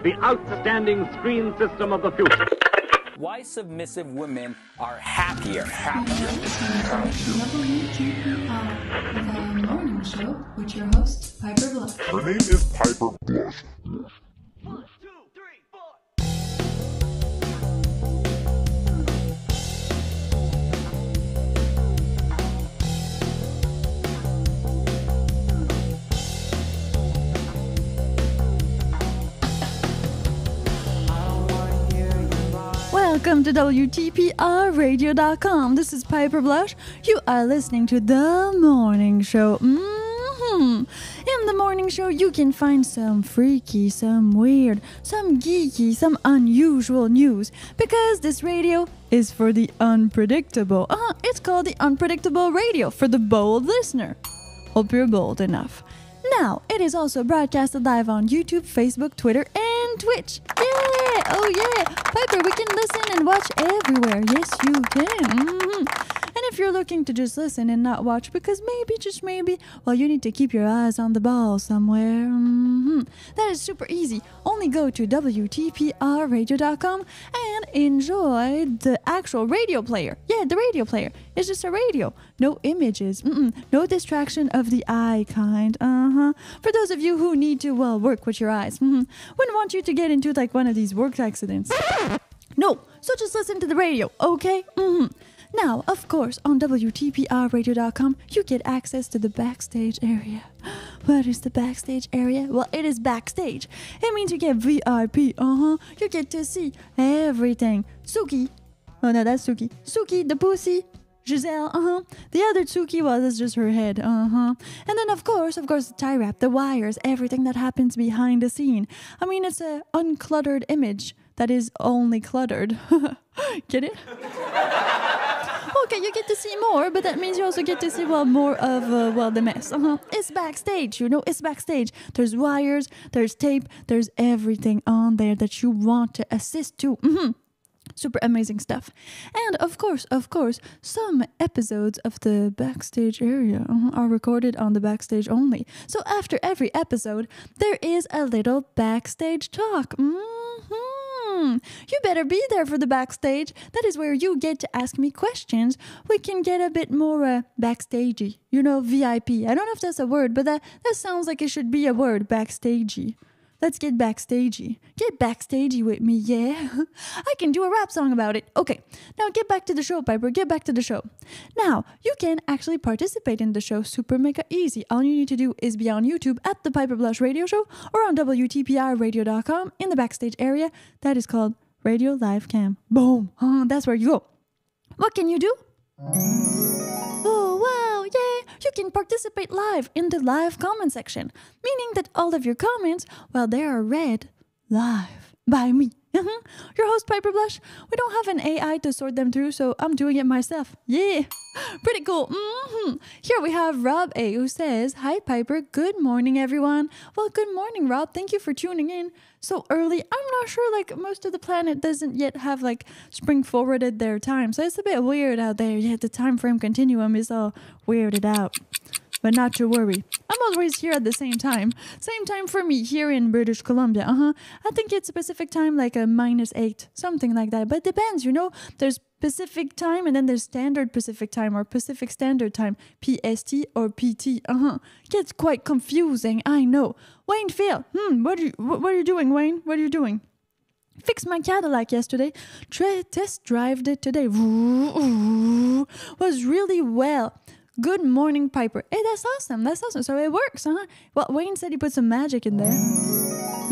as the outstanding screen system of the future. Why submissive women are happier. Happier. WTPR, the morning show with your host, Piper Blush. Her name is Piper Blush. Welcome to WTPRradio.com. This is Piper Blush. You are listening to The Morning Show. hmm In The Morning Show, you can find some freaky, some weird, some geeky, some unusual news because this radio is for the unpredictable. Uh, it's called the Unpredictable Radio for the bold listener. Hope you're bold enough. Now, it is also broadcasted live on YouTube, Facebook, Twitter, and Twitch. Yeah! Oh, yeah! Piper, we can listen and watch everywhere. Yes, you can. Mhm. And if you're looking to just listen and not watch, because maybe, just maybe, well, you need to keep your eyes on the ball somewhere. Mhm. That is super easy. Only go to WTPRradio.com and enjoy the actual radio player. Yeah, the radio player. It's just a radio. No images. Mm-mm. No distraction of the eye kind. Uh huh. For those of you who need to, well, work with your eyes. Mm-hmm. Wouldn't want you to get into like one of these work accidents. No, so just listen to the radio, okay? hmm Now, of course, on WTPRradio.com, you get access to the backstage area. What is the backstage area? Well, it is backstage. It means you get VIP, uh huh. You get to see everything. Suki. Oh, no, that's Suki. Suki, the pussy. Giselle, uh huh. The other Tsuki, well, that's just her head, uh huh. And then, of course, of course, the tie wrap, the wires, everything that happens behind the scene. I mean, it's a uncluttered image that is only cluttered. get it? okay, you get to see more, but that means you also get to see well more of uh, well the mess. Uh-huh. It's backstage, you know. It's backstage. There's wires, there's tape, there's everything on there that you want to assist to. hmm super amazing stuff. And of course, of course, some episodes of the backstage area uh, are recorded on the backstage only. So after every episode, there is a little backstage talk. Hmm You better be there for the backstage. That is where you get to ask me questions. We can get a bit more uh, backstagey, you know, VIP. I don't know if that's a word, but that, that sounds like it should be a word, backstagey. Let's get backstagey. Get backstagey with me, yeah. I can do a rap song about it. Okay, now get back to the show, Piper. Get back to the show. Now, you can actually participate in the show super mega easy. All you need to do is be on YouTube at the Piper Blush Radio Show or on WTPRradio.com in the backstage area. That is called Radio Live Cam. Boom. That's where you go. What can you do? You can participate live in the live comment section, meaning that all of your comments, well, they are read live by me. Mhm. Your host, Piper Blush. We don't have an AI to sort them through, so I'm doing it myself. Yeah, pretty cool. hmm Here we have Rob A, who says, Hi, Piper. Good morning, everyone. Well, good morning, Rob. Thank you for tuning in so early. I'm not sure, like, most of the planet doesn't yet have, like, spring forwarded their time, so it's a bit weird out there. Yeah, the time frame continuum is all weirded out. But not to worry. I'm always here at the same time. Same time for me here in British Columbia. Uh huh. I think it's Pacific time, like a minus eight, something like that. But it depends, you know. There's Pacific time and then there's Standard Pacific time or Pacific Standard time, PST or PT. Uh huh. Gets quite confusing. I know. Wayne Phil. Hmm. What are you? What, are you doing, Wayne? What are you doing? Fixed my Cadillac yesterday. Tra- test drived it today. Was really well. Good morning, Piper. Hey, that's awesome. That's awesome. So it works, huh? Well, Wayne said he put some magic in there.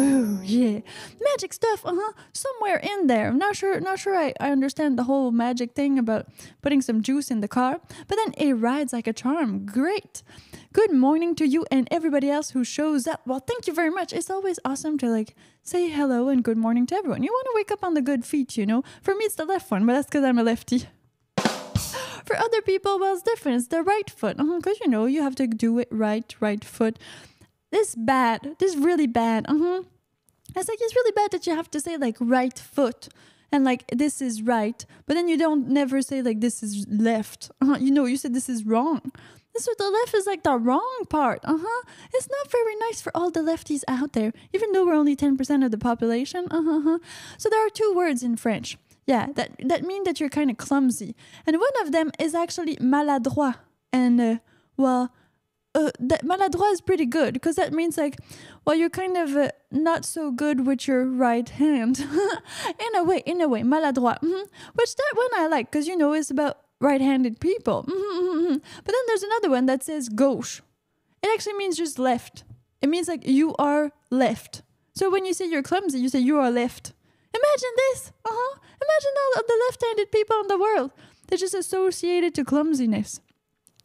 Ooh, yeah. Magic stuff, uh-huh. Somewhere in there. I'm not sure not sure I, I understand the whole magic thing about putting some juice in the car. But then it rides like a charm. Great. Good morning to you and everybody else who shows up. Well, thank you very much. It's always awesome to like say hello and good morning to everyone. You want to wake up on the good feet, you know? For me, it's the left one, but that's because I'm a lefty. For other people, well, it's different. It's the right foot. Because, you know, you have to do it right, right foot. This bad. This really bad. Uh-huh. It's like, it's really bad that you have to say, like, right foot. And, like, this is right. But then you don't never say, like, this is left. Uh-huh. You know, you said this is wrong. So the left is like the wrong part. Uh huh. It's not very nice for all the lefties out there, even though we're only 10% of the population. Uh huh. So there are two words in French. Yeah, that, that mean that you're kind of clumsy. And one of them is actually maladroit. And, uh, well, uh, that maladroit is pretty good because that means like, well, you're kind of uh, not so good with your right hand. in a way, in a way, maladroit. hmm Which that one I like because you know it's about right-handed people. Mhm, But then there's another one that says gauche. It actually means just left. It means like you are left. So when you say you're clumsy, you say you are left. Imagine this. Uh huh. Imagine all of the left-handed people in the world. They're just associated to clumsiness.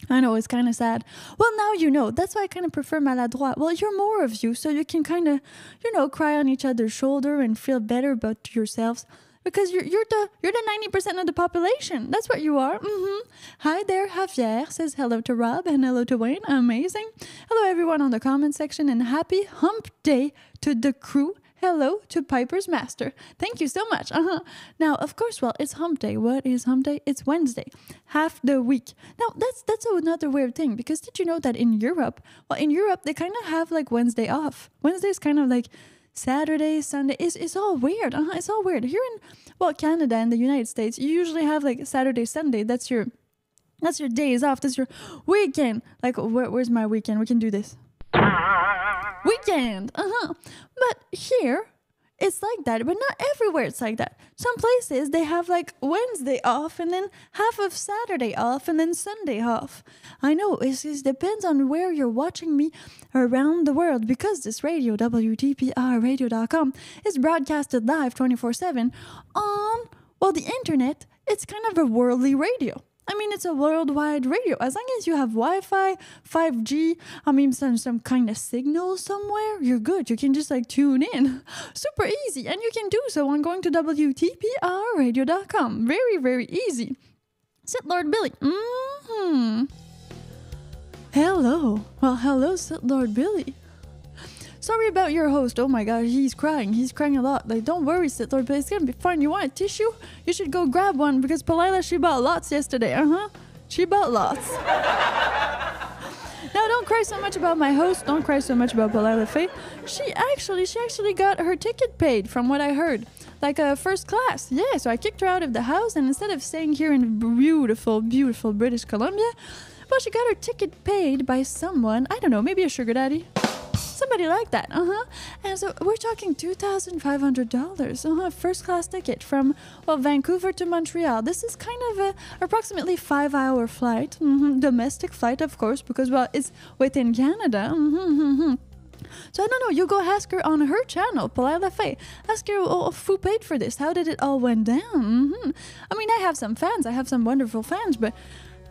I know it's kind of sad. Well, now you know. That's why I kind of prefer maladroit. Well, you're more of you, so you can kind of, you know, cry on each other's shoulder and feel better about yourselves because you're you're the you're the ninety percent of the population. That's what you are. Mm-hmm. Hi there, Javier says hello to Rob and hello to Wayne. Amazing. Hello everyone on the comment section and happy Hump Day to the crew. Hello to Piper's Master. Thank you so much. Uh-huh. Now, of course, well, it's Hump Day. What is Hump Day? It's Wednesday, half the week. Now, that's that's another weird thing because did you know that in Europe, well, in Europe they kind of have like Wednesday off. Wednesday is kind of like Saturday, Sunday. It's it's all weird. Uh-huh. It's all weird. Here in well Canada and the United States, you usually have like Saturday, Sunday. That's your that's your days off. That's your weekend. Like, where, where's my weekend? We can do this weekend. Uh huh. But here, it's like that, but not everywhere it's like that. Some places they have like Wednesday off and then half of Saturday off and then Sunday off. I know it's, it depends on where you're watching me around the world because this radio, WTPRradio.com, is broadcasted live 24 7 on, well, the internet. It's kind of a worldly radio. I mean, it's a worldwide radio. As long as you have Wi Fi, 5G, I mean, some, some kind of signal somewhere, you're good. You can just like tune in. Super easy. And you can do so on going to WTPRradio.com. Very, very easy. Sith Lord Billy. hmm Hello. Well, hello, Sith Lord Billy. Sorry about your host. Oh my gosh, he's crying. He's crying a lot. Like, don't worry, Sittler, but it's gonna be fine. You want a tissue? You should go grab one because Palila, she bought lots yesterday. Uh huh. She bought lots. now, don't cry so much about my host. Don't cry so much about Palila Faye. She actually, she actually got her ticket paid from what I heard. Like a first class. Yeah, so I kicked her out of the house, and instead of staying here in beautiful, beautiful British Columbia, well, she got her ticket paid by someone. I don't know, maybe a sugar daddy somebody like that. Uh huh. And so we're talking two thousand five hundred dollars. Uh huh. First class ticket from well Vancouver to Montreal. This is kind of a approximately five hour flight. hmm Domestic flight, of course, because well it's within Canada. hmm So I don't know. You go ask her on her channel, Palila Faye. Ask her oh, who paid for this. How did it all went down? hmm I mean, I have some fans. I have some wonderful fans, but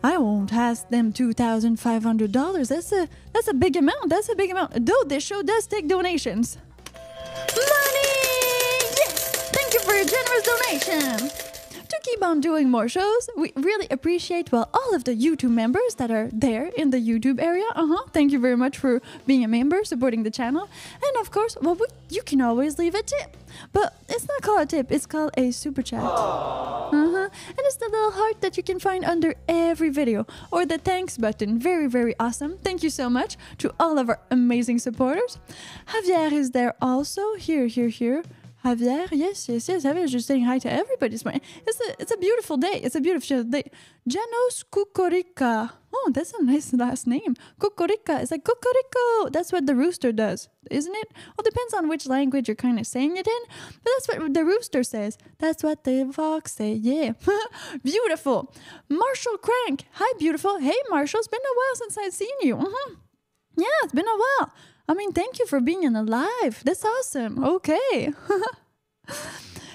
I won't ask them two thousand five hundred dollars. That's a that's a big amount. That's a big amount. Though this show does take donations. Money! Yes! Thank you for your generous donation. To keep on doing more shows, we really appreciate well all of the YouTube members that are there in the YouTube area. Uh huh. Thank you very much for being a member, supporting the channel, and of course, well, we, you can always leave a tip. But it's not called a tip; it's called a super chat. Huh. And it's the little heart that you can find under every video, or the thanks button. Very, very awesome. Thank you so much to all of our amazing supporters. Javier is there also. Here, here, here. Javier, yes, yes, yes. Javier just saying hi to everybody. It's, it's a, it's a beautiful day. It's a beautiful day. Janos Kukorica. Oh, that's a nice last name. Kukorica. It's like Kukoriko. That's what the rooster does, isn't it? Well, depends on which language you're kind of saying it in, but that's what the rooster says. That's what the fox say. Yeah. beautiful. Marshall Crank. Hi, beautiful. Hey, Marshall. It's been a while since I've seen you. hmm Yeah, it's been a while. I mean, thank you for being alive. That's awesome. Okay.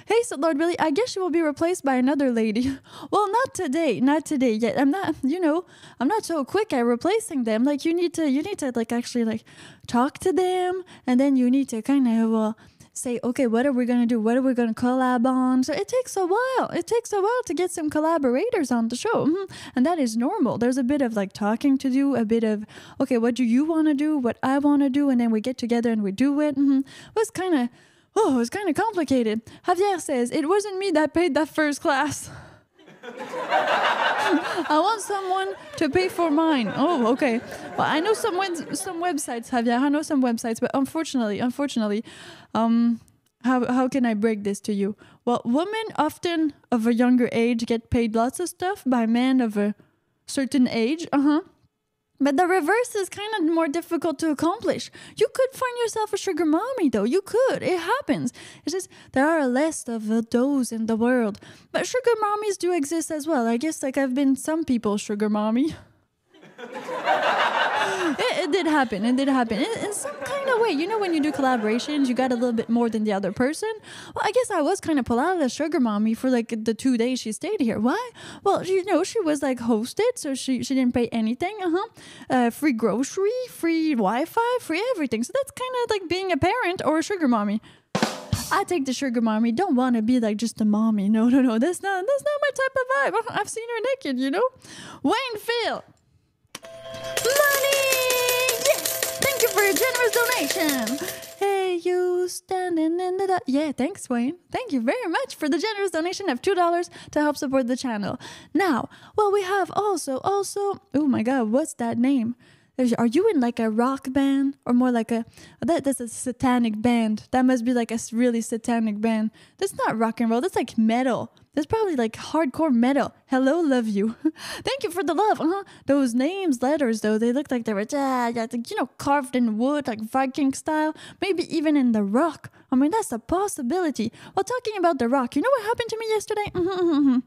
hey, Sith Lord Billy, I guess you will be replaced by another lady. Well, not today, not today yet. I'm not, you know, I'm not so quick at replacing them. Like you need to, you need to like actually like talk to them, and then you need to kind of uh, say, okay, what are we gonna do? What are we gonna collab on? So it takes a while. It takes a while to get some collaborators on the show, Mhm. and that is normal. There's a bit of like talking to do, a bit of okay, what do you want to do? What I want to do, and then we get together and we do it. Mm-hmm. It was kind of, oh, it was kind of complicated. Javier says it wasn't me that paid that first class. I want someone to pay for mine. Oh, okay. Well, I know some some websites, Javier. I know some websites, but unfortunately, unfortunately, um, how how can I break this to you? Well, women often of a younger age get paid lots of stuff by men of a certain age. Uh huh. But the reverse is kind of more difficult to accomplish. You could find yourself a sugar mommy, though. You could. It happens. It's just there are less of those in the world. But sugar mommies do exist as well. I guess like I've been some people's sugar mommy. it, it did happen. It did happen in, in some kind of way. You know, when you do collaborations, you got a little bit more than the other person. Well, I guess I was kind of pulled out of the sugar mommy for like the two days she stayed here. Why? Well, you know, she was like hosted, so she she didn't pay anything. Uh-huh. Uh Free grocery, free Wi-Fi, free everything. So that's kind of like being a parent or a sugar mommy. I take the sugar mommy. Don't want to be like just a mommy. No, no, no. That's not that's not my type of vibe. I've seen her naked, you know. Wayne Phil. Money! Yes! Thank you for your generous donation. Hey, you standing in the. Yeah, thanks, Wayne. Thank you very much for the generous donation of $2 to help support the channel. Now, well, we have also, also, oh my god, what's that name? Are you in like a rock band or more like a that that's a satanic band? That must be like a really satanic band. That's not rock and roll. That's like metal. That's probably like hardcore metal. Hello, love you. Thank you for the love. Uh-huh. Those names, letters though, they look like they were like, you know carved in wood, like Viking style. Maybe even in the rock. I mean, that's a possibility. Well, talking about the rock, you know what happened to me yesterday? Mhm, mhm, mhm.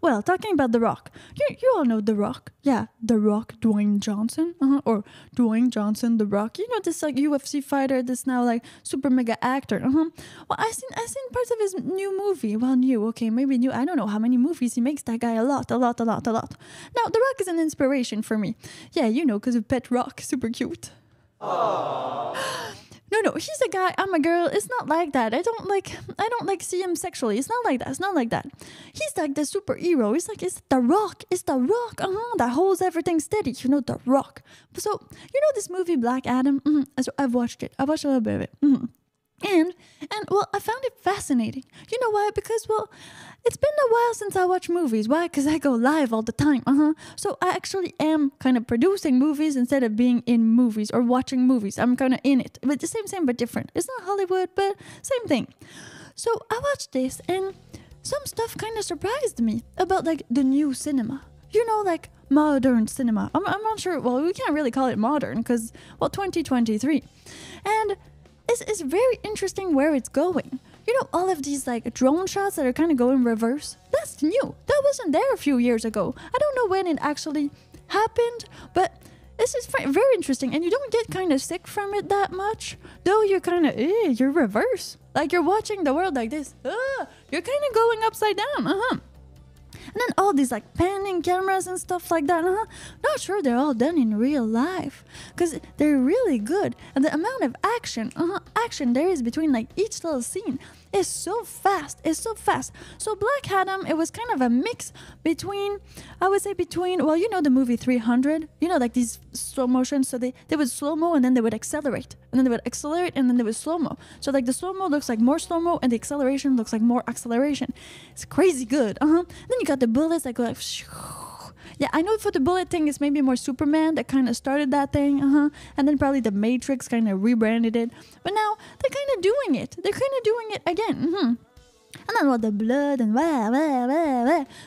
Well, talking about The Rock, you, you all know The Rock. Yeah, The Rock, Dwayne Johnson, uh-huh, or Dwayne Johnson, The Rock. You know this like UFC fighter, this now like super mega actor. Uh-huh. Well, I seen I seen parts of his new movie. Well, new, okay, maybe new. I don't know how many movies he makes. That guy a lot, a lot, a lot, a lot. Now, The Rock is an inspiration for me. Yeah, you know, because of Pet Rock, super cute. No, no, he's a guy. I'm a girl. It's not like that. I don't like. I don't like see him sexually. It's not like that. It's not like that. He's like the superhero. It's like it's the Rock. It's the Rock. Uh huh. That holds everything steady. You know the Rock. So you know this movie Black Adam. Mm-hmm. So I've watched it. I watched a little bit of it. Mm-hmm. And and well, I found it fascinating. You know why? Because well, it's been a while since I watch movies. Why? Because I go live all the time. Uh huh. So I actually am kind of producing movies instead of being in movies or watching movies. I'm kind of in it, but the same, same, but different. It's not Hollywood, but same thing. So I watched this, and some stuff kind of surprised me about like the new cinema. You know, like modern cinema. I'm, I'm not sure. Well, we can't really call it modern because well, 2023, and it's, it's very interesting where it's going. You know, all of these like drone shots that are kind of going reverse. That's new. That wasn't there a few years ago. I don't know when it actually happened, but this is very interesting, and you don't get kind of sick from it that much. Though you're kind of, eh, you're reverse. Like you're watching the world like this. You're kind of going upside down. Uh huh. And then all these like panning cameras and stuff like that. Uh-huh. Not sure they're all done in real life because they're really good. And the amount of action, uh-huh, action there is between like each little scene is so fast. It's so fast. So Black Adam, it was kind of a mix between, I would say between, well, you know the movie 300. You know like these slow motion. So they they would slow mo and then they would accelerate, and then they would accelerate and then they would slow mo. So like the slow mo looks like more slow mo and the acceleration looks like more acceleration. It's crazy good. Uh huh. Then you got the bullets that go like. Yeah, I know for the bullet thing, it's maybe more Superman that kind of started that thing, uh huh. And then probably the Matrix kind of rebranded it. But now they're kind of doing it. They're kind of doing it again. hmm And then all the blood and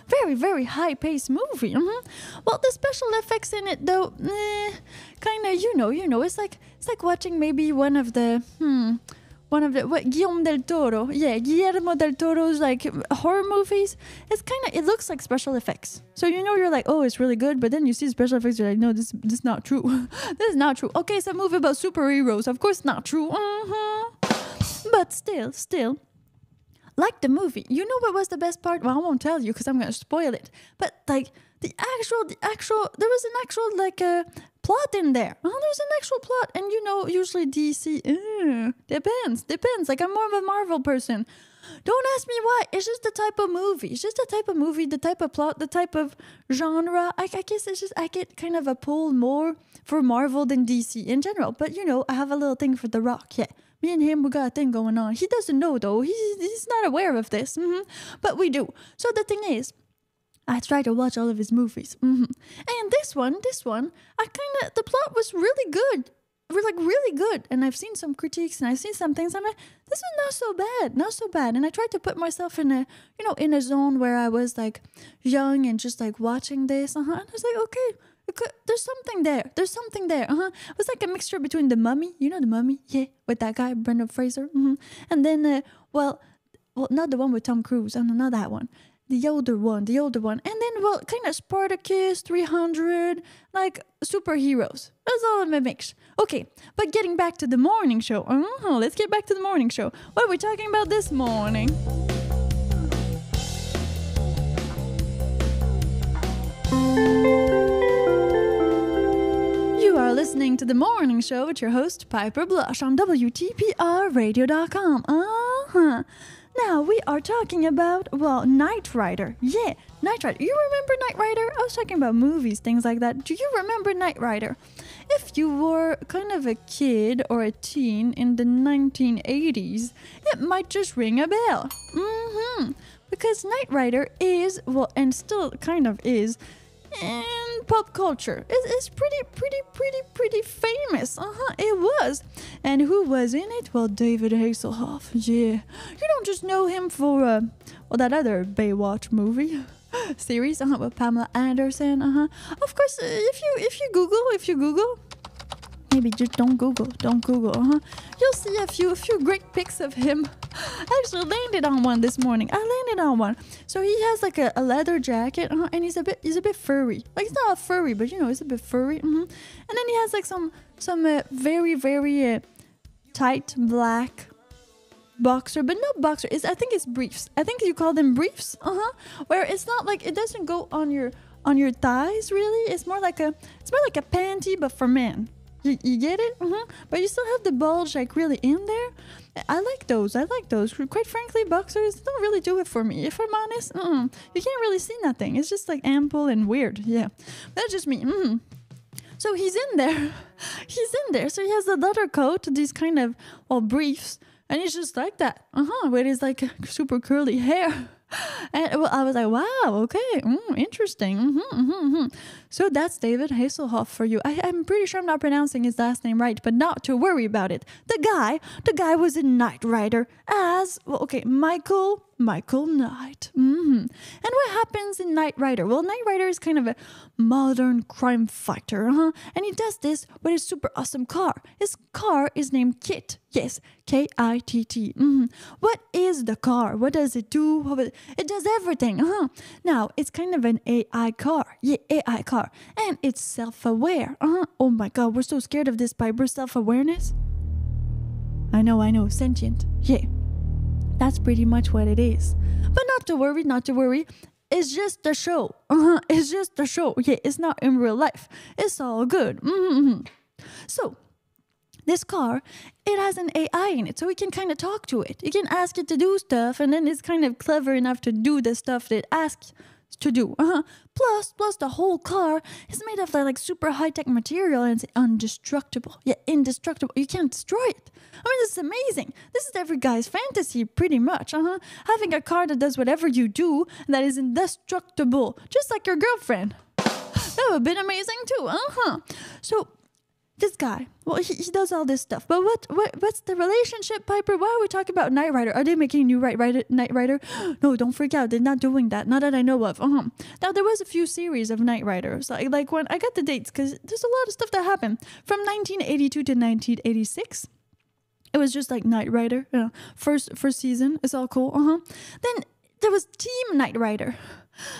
very, very high paced movie. hmm Well, the special effects in it, though, eh, kind of, you know, you know, it's like it's like watching maybe one of the hmm one of the what Guillermo del Toro, yeah, Guillermo del Toro's like horror movies. It's kind of it looks like special effects. So you know you're like, oh, it's really good, but then you see special effects, you're like, no, this this is not true. this is not true. Okay, it's a movie about superheroes. Of course, not true. hmm But still, still, like the movie. You know what was the best part? Well, I won't tell you because I'm gonna spoil it. But like the actual, the actual, there was an actual like a plot in there. Oh, there was an actual plot, and you know, usually DC uh, depends, depends. Like I'm more of a Marvel person. Don't ask me why. It's just the type of movie. It's just the type of movie, the type of plot, the type of genre. I, I guess it's just I get kind of a pull more for Marvel than DC in general. But you know, I have a little thing for The Rock. Yeah, me and him, we got a thing going on. He doesn't know though. He's he's not aware of this. hmm But we do. So the thing is, I tried to watch all of his movies. hmm And this one, this one, I kind of the plot was really good, Re- like really good. And I've seen some critiques and I've seen some things. I'm like, this is not so bad, not so bad. And I tried to put myself in a, you know, in a zone where I was like young and just like watching this. Uh-huh. And I was like, okay. could- There's something there. There's something there. Uh-huh. It was like a mixture between the mummy, you know, the mummy, yeah, with that guy Brendan Fraser, hmm and then, uh, well, well, not the one with Tom Cruise. No, not that one. The older one, the older one. And then, well, kind of Spartacus, 300, like superheroes. That's all in my mix. Okay, but getting back to the morning show. Uh-huh, let's get back to the morning show. What are we talking about this morning? You are listening to the morning show with your host Piper Blush on WTPRradio.com. Uh huh. Now we are talking about well, Knight Rider. Yeah, Knight Rider. You remember Knight Rider? I was talking about movies, things like that. Do you remember Knight Rider? If you were kind of a kid or a teen in the 1980s, it might just ring a bell. Mm-hmm. Because Knight Rider is well, and still kind of is in pop culture. It, it's pretty, pretty, pretty, pretty famous. Uh huh, it was. And who was in it? Well, David Hasselhoff. Yeah. You don't just know him for, uh, well, that other Baywatch movie. Series, uh-huh, with Pamela Anderson, uh-huh. Of course, uh, if you if you Google, if you Google, maybe just don't Google, don't Google, uh-huh. You'll see a few a few great pics of him. I actually landed on one this morning. I landed on one. So he has like a, a leather jacket, uh-huh, and he's a bit he's a bit furry. Like he's not furry, but you know he's a bit furry. hmm And then he has like some some uh, very very uh, tight black boxer, but not boxer. It's I think it's briefs. I think you call them briefs. Uh huh. Where it's not like it doesn't go on your on your thighs really. It's more like a it's more like a panty, but for men. You, you get it? Huh. But you still have the bulge like really in there. I like those. I like those. Quite frankly, boxers don't really do it for me. If I'm honest, mm you can't really see nothing. It's just like ample and weird. Yeah, that's just me. Mm. So he's in there. He's in there. So he has a leather coat, these kind of well briefs, and he's just like that. Uh huh. With his like super curly hair. And well, I was like, wow, okay, mm, interesting. hmm hmm hmm So that's David Hasselhoff for you. I, I'm pretty sure I'm not pronouncing his last name right, but not to worry about it. The guy, the guy was in Knight Rider as well. Okay, Michael Michael Knight. hmm And what happens in Knight Rider? Well, Knight Rider is kind of a modern crime fighter, huh? And he does this with his super awesome car. His car is named Kit. Yes, K I T T. Mhm. What is the car? What does it do? It does everything. Uh-huh. Now, it's kind of an AI car. Yeah, AI car. And it's self aware. Uh-huh. Oh my god, we're so scared of this Piper self awareness. I know, I know, sentient. Yeah. That's pretty much what it is. But not to worry, not to worry. It's just a show. Uh-huh. It's just a show. Yeah, it's not in real life. It's all good. hmm So, this car, it has an AI in it, so we can kind of talk to it. You can ask it to do stuff, and then it's kind of clever enough to do the stuff that it asks to do. Uh-huh. Plus, plus the whole car is made of like super high tech material and it's indestructible. Yeah, indestructible. You can't destroy it. I mean, this is amazing. This is every guy's fantasy, pretty much. Uh huh. Having a car that does whatever you do and that is indestructible, just like your girlfriend. That would have been amazing too. Uh huh. So this guy, well, he, he does all this stuff. But what, what what's the relationship, Piper? Why are we talking about Knight Rider? Are they making a new Knight Rider? Knight Rider? No, don't freak out. They're not doing that. Not that I know of. Uh-huh. Now there was a few series of Knight Riders. Like like when I got the dates because there's a lot of stuff that happened from 1982 to 1986. It was just like Knight Rider, you know, first first season. It's all cool. Uh huh. Then there was Team Knight Rider.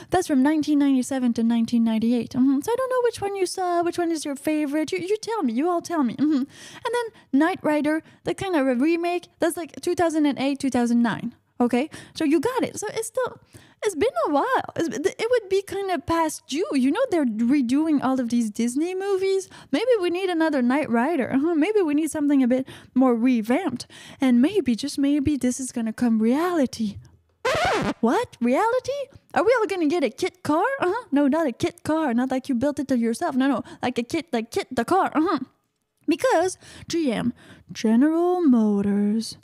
That's from 1997 to 1998. Mhm. So I don't know which one you saw, which one is your favorite. You, you tell me. You all tell me. Mhm. And then Knight Rider, the kind of a remake. That's like 2008, 2009. Okay, so you got it. So it's still. It's been a while. It's- It would be kind of past due. You know, they're redoing all of these Disney movies. Maybe we need another Knight Rider. Uh-huh. Maybe we need something a bit more revamped. And maybe, just maybe, this is going to come reality. What? Reality? Are we all gonna get a kit car? Uh huh. No, not a kit car. Not like you built it to yourself. No, no. Like a kit, like kit the car. Uh huh. Because GM, General Motors,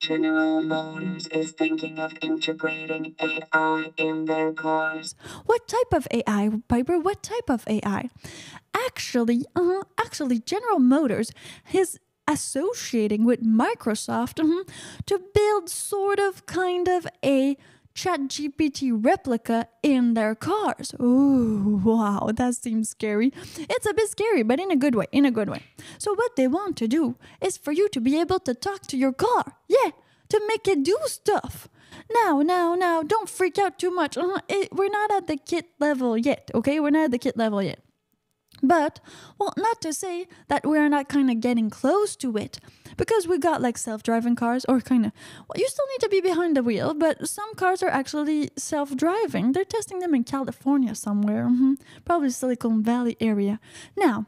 General Motors is thinking of integrating AI in their cars. What type of AI, Piper? What type of AI? Actually, uh, actually, General Motors is associating with Microsoft mhm, to build sort of kind of a ChatGPT replica in their cars. Ooh, wow, that seems scary. It's a bit scary, but in a good way, in a good way. So what they want to do is for you to be able to talk to your car. Yeah, to make it do stuff. Now, now, now, don't freak out too much. Uh-huh. It, we're not at the kit level yet, okay? We're not at the kit level yet. But, well, not to say that we're not kind of getting close to it. Because we got like self driving cars, or kind of, well, you still need to be behind the wheel, but some cars are actually self driving. They're testing them in California somewhere, mhm, probably Silicon Valley area. Now,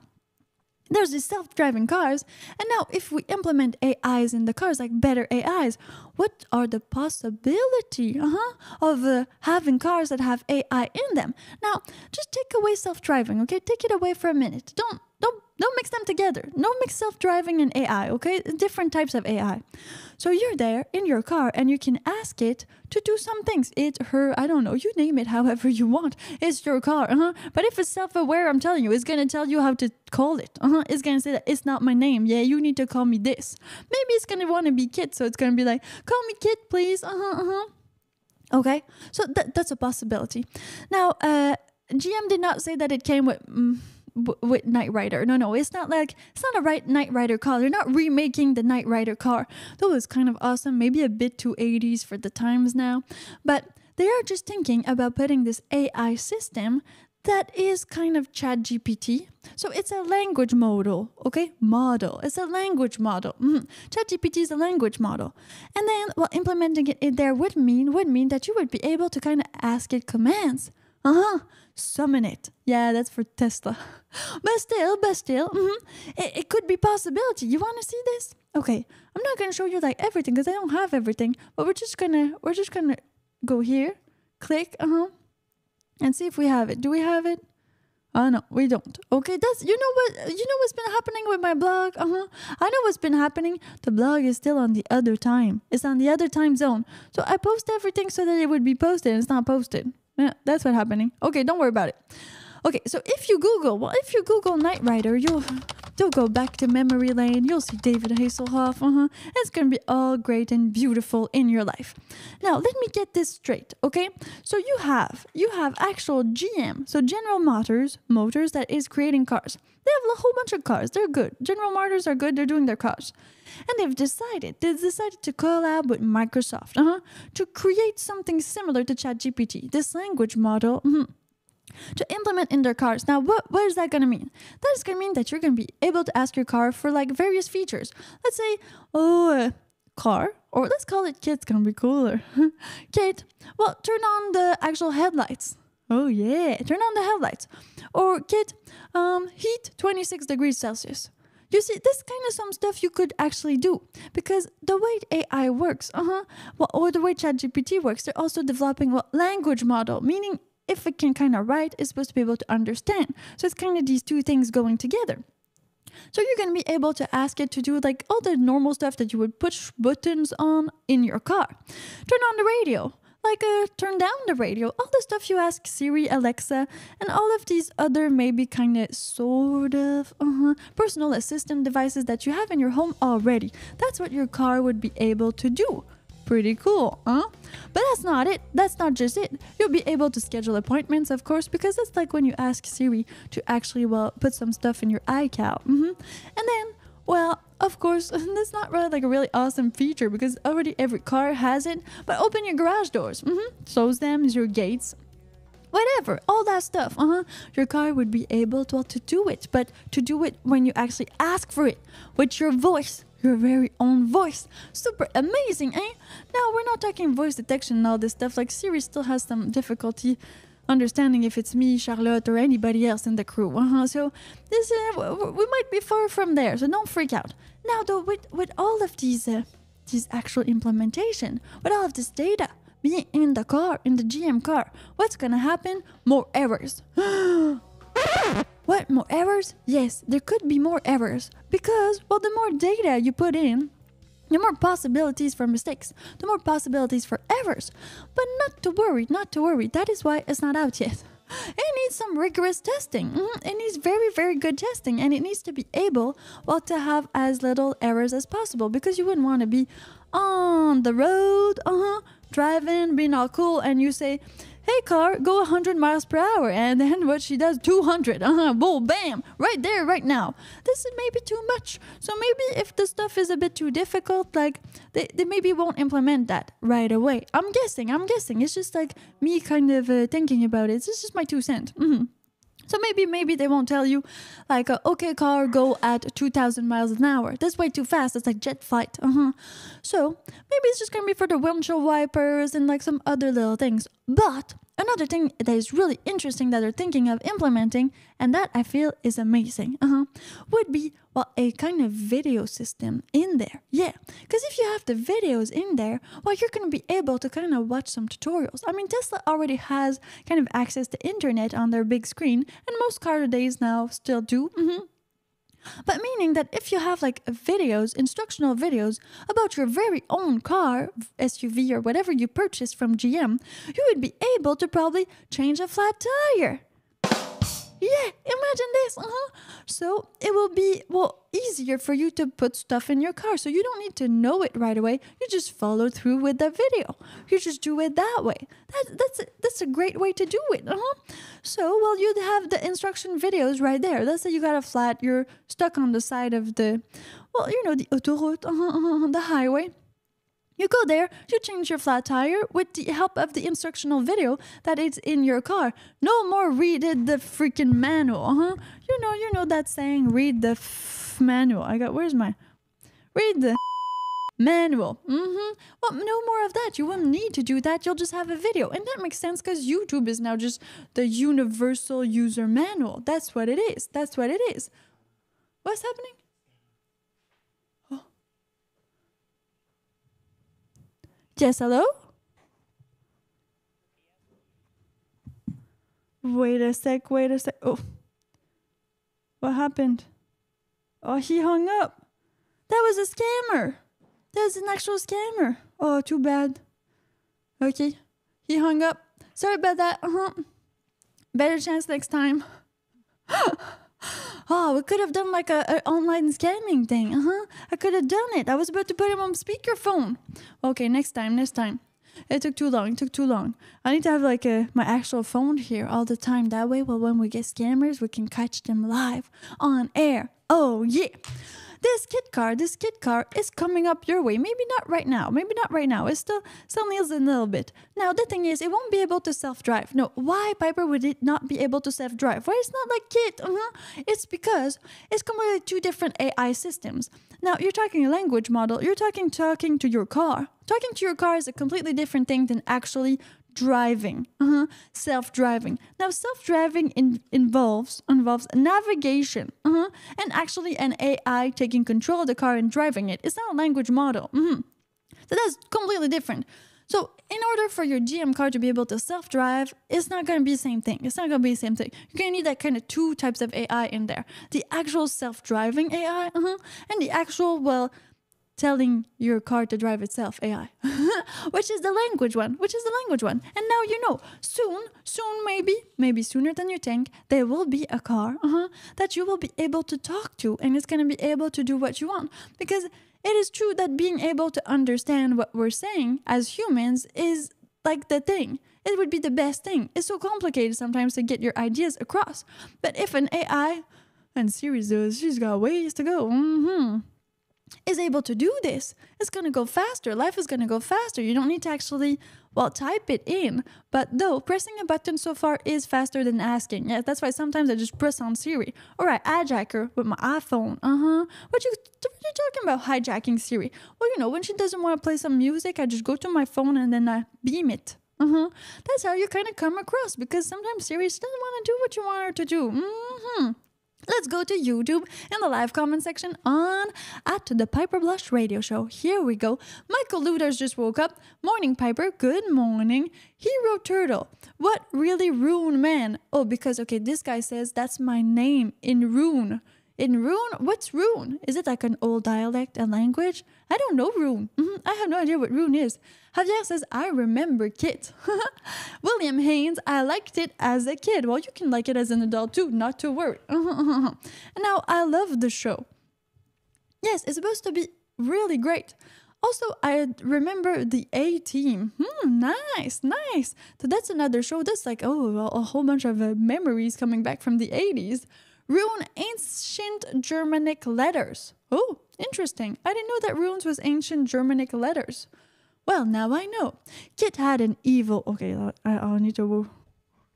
there's these self-driving cars and now if we implement ais in the cars like better ais what are the possibility uh-huh, of uh, having cars that have ai in them? Now just take away self-driving okay? Take it away for a minute. Don't don't mix them together. Don't mix self-driving and ai okay? Different types of ai so you're there in your car and you can ask it to do some things. It her i don't know you name it however you want it's your car uh-huh. but if it's self-aware i'm telling you it's gonna tell you how to call it uh-huh. it's gonna say that it's not my name. Yeah you need to call me this. Maybe it's gonna want to be kit so it's gonna be like call me kit please uh-huh uh-huh. Okay? So that, that's a possibility. Now uh gm did not say that it came with mm, w- with Knight Rider. No, no, it's not like it's not a right Knight Rider car. They're not remaking the Knight Rider car. That was kind of awesome, maybe a bit too 80s for the times now. But they are just thinking about putting this AI system that is kind of chat gpt so it's a language model okay model it's a language model mm chat gpt is a language model and then well implementing it in there would mean would mean that you would be able to kind of ask it commands uh-huh summon it yeah that's for tesla but still but still mhm, it, it could be possibility you want to see this okay i'm not gonna show you like everything because i don't have everything but we're just gonna we're just gonna go here click uh-huh and see if we have it. Do we have it? Oh no, we don't. Okay, that's you know what you know what's been happening with my blog. Uh huh. I know what's been happening. The blog is still on the other time. It's on the other time zone. So I post everything so that it would be posted. and It's not posted. Yeah, that's what's happening. Okay, don't worry about it. Okay, so if you Google, well, if you Google Knight Rider, you'll you'll go back to memory lane. You'll see David Hasselhoff. Uh huh. It's gonna be all great and beautiful in your life. Now, let me get this straight, okay? So you have you have actual GM, so General Motors, Motors that is creating cars. They have a whole bunch of cars. They're good. General Motors are good. They're doing their cars. And they've decided, they've decided to collab with Microsoft uh-huh, to create something similar to ChatGPT, this language model. mhm, to implement in their cars. Now, what, what is that going to mean? That is going to mean that you're going to be able to ask your car for like various features. Let's say, oh, uh, car, or let's call it going to be cooler. Kate, well, turn on the actual headlights. Oh, yeah, turn on the headlights. Or Kit, um, heat 26 degrees Celsius. You see, this kind of some stuff you could actually do because the way AI works, uh huh, well, or the way ChatGPT works, they're also developing what language model, meaning if it can kind of write, it's supposed to be able to understand. So it's kind of these two things going together. So you're going to be able to ask it to do like all the normal stuff that you would push buttons on in your car. Turn on the radio, like uh, turn down the radio, all the stuff you ask Siri, Alexa, and all of these other maybe kind of sort of uh-huh, personal assistant devices that you have in your home already. That's what your car would be able to do. Pretty cool, huh? But that's not it. That's not just it. You'll be able to schedule appointments, of course, because that's like when you ask Siri to actually, well, put some stuff in your iCal. hmm And then, well, of course, that's not really like a really awesome feature because already every car has it. But open your garage doors. mm -hmm. Close them, your gates, whatever, all that stuff. Uh huh. Your car would be able to, well, to do it, but to do it when you actually ask for it with your voice, your very own voice. Super amazing, eh? Now we're not talking voice detection and all this stuff. Like Siri still has some difficulty understanding if it's me, Charlotte, or anybody else in the crew. Uh-huh. So this uh, we might be far from there. So don't freak out. Now though, with with all of these uh, these actual implementation, with all of this data being in the car, in the GM car, what's gonna happen? More errors. what more errors? Yes, there could be more errors because well, the more data you put in, the more possibilities for mistakes, the more possibilities for errors. But not to worry, not to worry. That is why it's not out yet. It needs some rigorous testing. Mhm. It needs very, very good testing, and it needs to be able, well, to have as little errors as possible because you wouldn't want to be on the road, uh huh, driving, being all cool, and you say, "Hey, car, go 100 miles per hour," and then what she does, 200, uh huh, boom, bam, right there, right now. This is maybe too much. So maybe if the stuff is a bit too difficult, like they, they maybe won't implement that right away. I'm guessing. I'm guessing. It's just like me kind of uh, thinking about it. It's just my two cents. hmm so maybe maybe they won't tell you like uh, okay car go at 2000 miles an hour. That's way too fast. It's like jet flight. Uh-huh. So maybe it's just going to be for the windshield wipers and like some other little things. But another thing that is really interesting that they're thinking of implementing and that I feel is amazing. Uh-huh. Would be well a kind of video system in there. Yeah. Cuz if you have the videos in there, well you're going to be able to kind of watch some tutorials. I mean Tesla already has kind of access to internet on their big screen and most car days now still do. Mhm. But meaning that if you have like videos, instructional videos about your very own car, SUV, or whatever you purchased from GM, you would be able to probably change a flat tire. Yeah, imagine this. Uh-huh. So it will be well easier for you to put stuff in your car. So you don't need to know it right away. You just follow through with the video. You just do it that way. That, that's a, that's a great way to do it. Uh-huh. So well, you'd have the instruction videos right there. Let's say you got a flat. You're stuck on the side of the, well, you know, the autoroute, uh-huh, uh-huh, the highway. You go there, you change your flat tire with the help of the instructional video that is in your car. No more read the freaking manual, huh? You know, you know that saying, read the manual. I got, where's my, read the manual. Mm-hmm. Well, no more of that. You won't need to do that. You'll just have a video. And that makes sense because YouTube is now just the universal user manual. That's what it is. That's what it is. What's happening? Yes, hello? Wait a sec, wait a sec. Oh. What happened? Oh, he hung up. That was a scammer. That was an actual scammer. Oh, too bad. Okay. He hung up. Sorry about that. Uh-huh. Better chance next time. oh, we could have done like a, a online scamming thing. Uh-huh. I could have done it. I was about to put him on speakerphone. Okay, next time, next time. It took too long. It took too long. I need to have like a my actual phone here all the time. That way, well, when we get scammers, we can catch them live on air. Oh yeah. This kit car, this kit car is coming up your way. Maybe not right now. Maybe not right now. It's still still needs a little bit. Now the thing is, it won't be able to self drive. No, why Piper would it not be able to self drive? Why it's not like Kit? Uh-huh. It's because it's completely two different AI systems. Now you're talking a language model. You're talking talking to your car. Talking to your car is a completely different thing than actually driving. Uh-huh. self-driving. Now self-driving in, involves involves navigation. Uh-huh. and actually an ai taking control of the car and driving it. It's not a language model. Mhm. so that's completely different. So in order for your gm car to be able to self-drive it's not going to be the same thing. It's not going to be the same thing. You're going to need that kind of two types of ai in there. The actual self-driving ai uh-huh, and the actual well telling your car to drive itself AI, which is the language one, which is the language one. And now you know, soon, soon, maybe, maybe sooner than you think, there will be a car uh-huh, that you will be able to talk to and it's going to be able to do what you want. Because it is true that being able to understand what we're saying as humans is like the thing. It would be the best thing. It's so complicated sometimes to get your ideas across. But if an AI, and Siri does, she's got ways to go. hmm is able to do this, it's going to go faster. Life is going to go faster. You don't need to actually, well, type it in. But though, pressing a button so far is faster than asking. Yeah, that's why sometimes I just press on Siri. All right, hijack her with my iPhone. Uh huh. What you, what you talking about hijacking Siri? Well, you know, when she doesn't want to play some music, I just go to my phone and then I beam it. Uh huh. That's how you kind of come across because sometimes Siri doesn't want to do what you want her to do. Mm hmm. Let's go to YouTube in the live comment section on at the Piper Blush Radio Show. Here we go. Michael Luders just woke up. Morning, Piper. Good morning. Hero Turtle. What really rune man? Oh, because okay, this guy says that's my name in rune. In Rune, what's Rune? Is it like an old dialect, and language? I don't know Rune. Mhm, I have no idea what Rune is. Javier says, I remember KITT. William Haynes, I liked it as a kid. Well, you can like it as an adult too, not to worry. and now I love the show. Yes, it's supposed to be really great. Also, I remember the A Team. Hmm, nice, nice. So that's another show. That's like oh, a, a whole bunch of uh, memories coming back from the eighties. Rune ancient Germanic letters. Oh, interesting. I didn't know that runes was ancient Germanic letters. Well, now I know. KITT had an evil. Okay, I, I need to.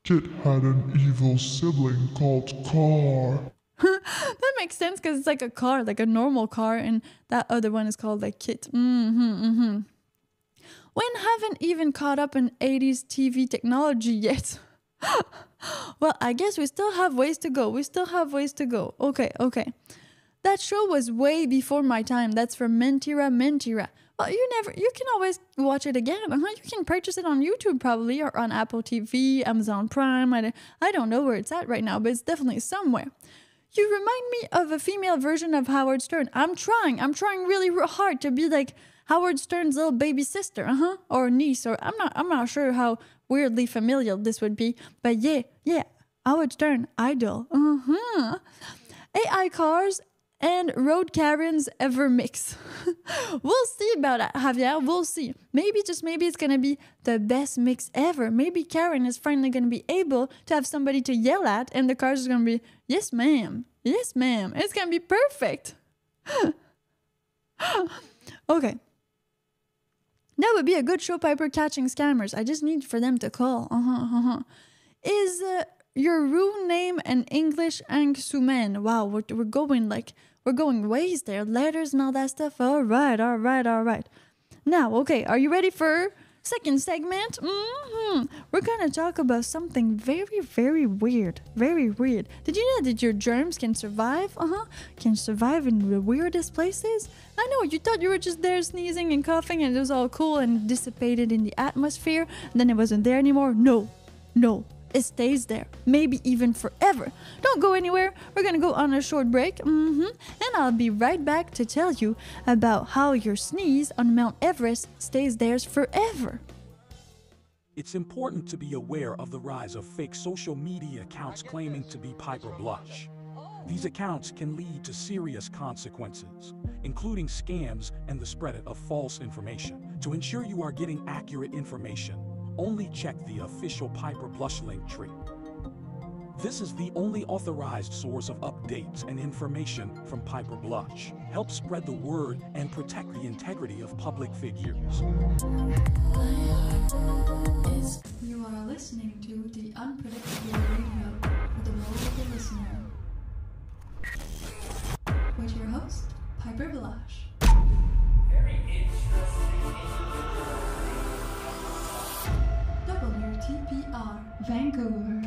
KITT had an evil sibling called KARR. that makes sense because it's like a car, like a normal car, and that other one is called like KITT. Mm-hmm, mm-hmm. When haven't even caught up in 80s TV technology yet. well, I guess we still have ways to go. We still have ways to go. Okay, okay. That show was way before my time. That's from Mentira Mentira. Well, you never, you can always watch it again. Uh-huh. You can purchase it on YouTube probably or on Apple TV, Amazon Prime. I, I don't know where it's at right now, but it's definitely somewhere. You remind me of a female version of Howard Stern. I'm trying. I'm trying really hard to be like Howard Stern's little baby sister, uh-huh, or niece, or I'm not. I'm not sure how weirdly familiar this would be, but yeah, yeah, Howard Stern, idol, uh-huh. AI cars and road Karens ever mix. we'll see about that, Javier. We'll see. Maybe just maybe it's gonna be the best mix ever. Maybe Karen is finally gonna be able to have somebody to yell at, and the cars is gonna be, yes, ma'am, yes, ma'am. It's gonna be perfect. okay. That would be a good show Piper catching scammers. I just need for them to call. Uh-huh, uh-huh. Is uh, your rune name an English Angsumen? Wow, we're, we're going like we're going ways there, letters and all that stuff. All right, all right, all right. Now, okay, are you ready for second segment? Mm-hmm. We're gonna talk about something very, very weird. Very weird. Did you know that your germs can survive? Uh-huh. Can survive in the weirdest places? I know, you thought you were just there sneezing and coughing and it was all cool and dissipated in the atmosphere, then it wasn't there anymore. No. No it stays there, maybe even forever. Don't go anywhere. We're gonna go on a short break, mm-hmm, and I'll be right back to tell you about how your sneeze on Mount Everest stays there forever. It's important to be aware of the rise of fake social media accounts claiming to be Piper Blush. These accounts can lead to serious consequences, including scams and the spread of false information. To ensure you are getting accurate information, only check the official Piper Blush link tree. This is the only authorized source of updates and information from Piper Blush. Help spread the word and protect the integrity of public figures. You are listening to the Unpredictable Radio for the World of the Listener. With your host, Piper Blush. WTPR Vancouver.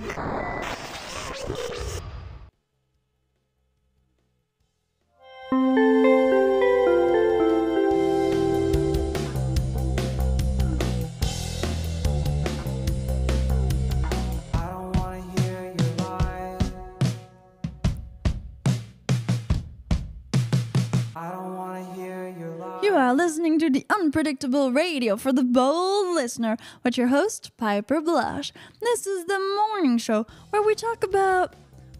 Are listening to the Unpredictable Radio for the Bold Listener with your host, Piper Blush. This is the morning show where we talk about,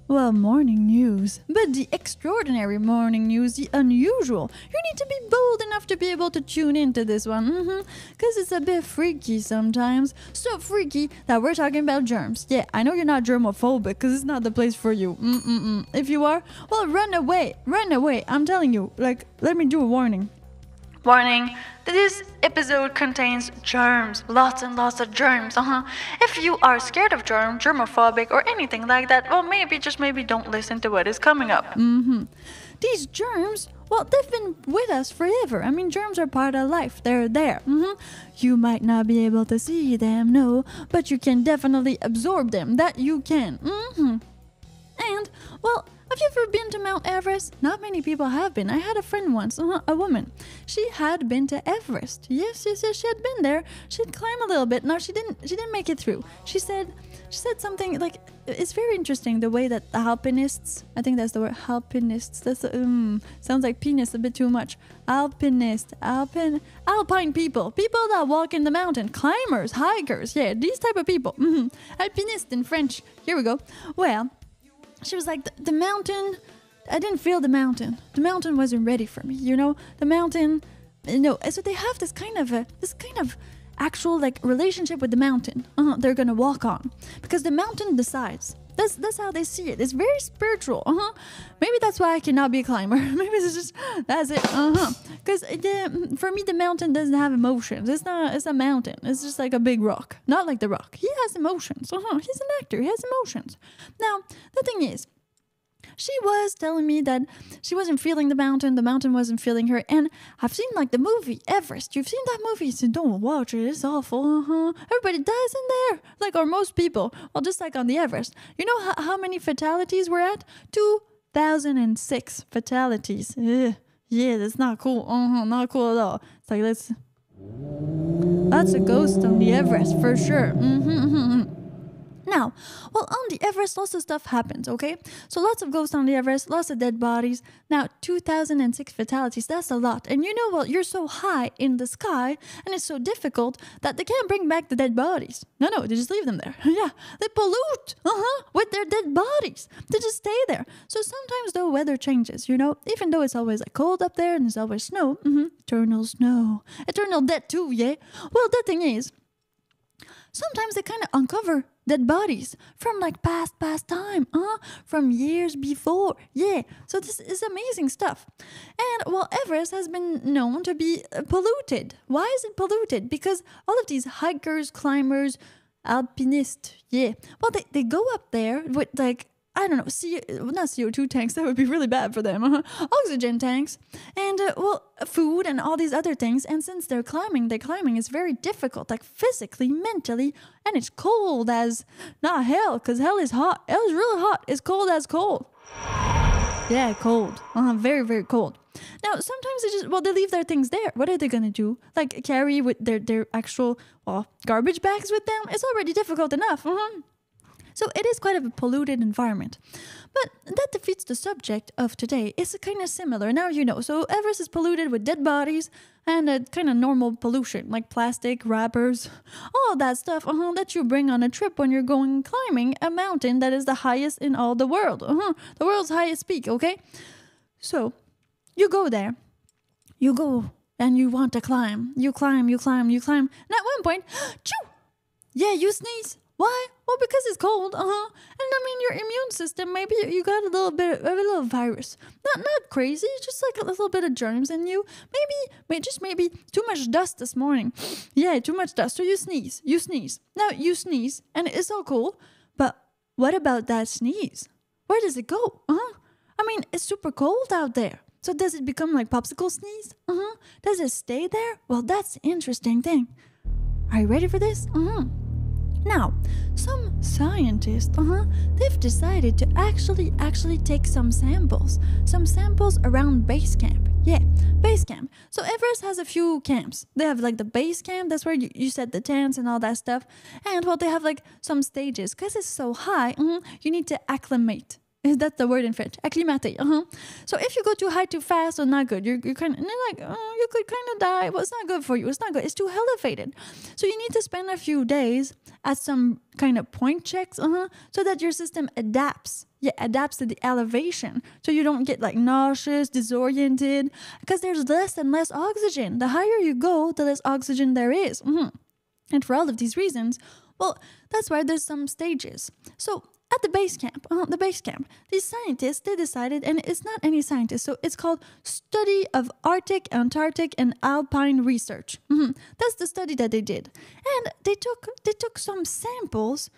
well, morning news, but the extraordinary morning news, the unusual. You need to be bold enough to be able to tune into this one, mm-hmm, because it's a bit freaky sometimes. So freaky that we're talking about germs. Yeah, I know you're not germophobic because it's not the place for you. Mm-mm-mm. If you are, well, run away, run away. I'm telling you, like, let me do a warning. Warning this episode contains germs, lots and lots of germs, uh huh. If you are scared of germ, germophobic, or anything like that, well, maybe, just maybe don't listen to what is coming up. Mm hmm. These germs, well, they've been with us forever. I mean, germs are part of life, they're there. hmm You might not be able to see them, no, but you can definitely absorb them. That you can. hmm And, well, Have you ever been to Mount Everest? Not many people have been. I had a friend once, uh, a woman. She had been to Everest. Yes, yes, yes. She had been there. She'd climb a little bit. No, she didn't. She didn't make it through. She said, she said something like, it's very interesting the way that the alpinists. I think that's the word. Alpinists. That's um sounds like penis a bit too much. Alpinist, alpin, alpine people, people that walk in the mountain, climbers, hikers. Yeah, these type of people. hmm Alpinist in French. Here we go. Well, she was like, the, the mountain, I didn't feel the mountain. The mountain wasn't ready for me, you know? The mountain, you know, so they have this kind of this kind of actual like relationship with the mountain uh they're gonna walk on because the mountain decides that's that's how they see it. It's very spiritual. Uh-huh. Maybe that's why i cannot be a climber. Maybe it's just that's it. Uh-huh. Because for me the mountain doesn't have emotions. It's not it's a mountain. It's just like a big rock. Not like the rock. He has emotions. Uh-huh. He's an actor. He has emotions. Now the thing is she was telling me that she wasn't feeling the mountain, the mountain wasn't feeling her. And I've seen like the movie Everest. You've seen that movie, so don't watch it. It's awful. Uh-huh. Everybody dies in there, like or most people. Well, just like on the Everest. You know how, how many fatalities we're at? Two thousand and six fatalities. Ugh. Yeah, that's not cool. Uh-huh, not cool at all. It's like let's. That's a ghost on the Everest for sure. Mm-hmm, mm-hmm. Now, well, on the Everest, lots of stuff happens, okay? So lots of ghosts on the Everest, lots of dead bodies. Now, 2006 fatalities, that's a lot. And you know what? You're so high in the sky, and it's so difficult that they can't bring back the dead bodies. No, no, they just leave them there. yeah, they pollute, uh-huh, with their dead bodies. They just stay there. So sometimes the weather changes, you know? Even though it's always like cold up there and there's always snow, mm-hmm, eternal snow, eternal dead too, yeah? Well, the thing is, sometimes they kind of uncover dead bodies from like past past time uh from years before. Yeah so this is amazing stuff. And well everest has been known to be uh, polluted. Why is it polluted? Because all of these hikers climbers alpinists yeah well they, they go up there with like I don't know, C- not CO2 tanks, that would be really bad for them. uh Oxygen tanks, and uh, well, food and all these other things. And since they're climbing, the climbing is very difficult, like physically, mentally, and it's cold as not hell, because hell is hot. Hell is really hot. It's cold as cold. Yeah, cold. Uh, very, very cold. Now, sometimes they just, well, they leave their things there. What are they going to do? Like carry with their, their actual, well, garbage bags with them? It's already difficult enough. Uh-huh. So it is quite a polluted environment. But that defeats the subject of today. It's kind of similar. Now you know. So Everest is polluted with dead bodies and a kind of normal pollution like plastic, wrappers, all that stuff uh-huh, that you bring on a trip when you're going climbing a mountain that is the highest in all the world. Uh-huh, the world's highest peak, okay? So you go there. You go and you want to climb. You climb, you climb, you climb. And at one point, choo! Yeah, you sneeze. Why? Well, because it's cold, uh huh. And I mean, your immune system, maybe you got a little bit, of a little virus. Not, not crazy, just like a little bit of germs in you. Maybe, maybe, just maybe too much dust this morning. Yeah, too much dust. So you sneeze, you sneeze. Now you sneeze, and it's all cool. But what about that sneeze? Where does it go? Uh huh. I mean, it's super cold out there. So does it become like popsicle sneeze? Uh huh. Does it stay there? Well, that's the interesting thing. Are you ready for this? Uh huh. Now, some scientists, uh-huh, they've decided to actually actually take some samples, some samples around base camp. Yeah, base camp. So Everest has a few camps. They have like the base camp, that's where you, you set the tents and all that stuff. And well, they have like some stages. Because it's so high, uh-huh, you need to acclimate. Is that the word in French? Acclimater. Uh-huh. So if you go too high too fast, or not good. You're, you're kind of like, oh, you could kind of die. Well, it's not good for you. It's not good. It's too elevated. So you need to spend a few days at some kind of point checks, uh-huh, so that your system adapts. Yeah, adapts to the elevation. So you don't get like nauseous, disoriented, because there's less and less oxygen. The higher you go, the less oxygen there is. Mm-hmm. And for all of these reasons, well, that's why there's some stages. So at the base camp, uh, the base camp, these scientists they decided, and it's not any scientist, so it's called Study of Arctic, Antarctic, and Alpine Research. Mhm. That's the study that they did, and they took they took some samples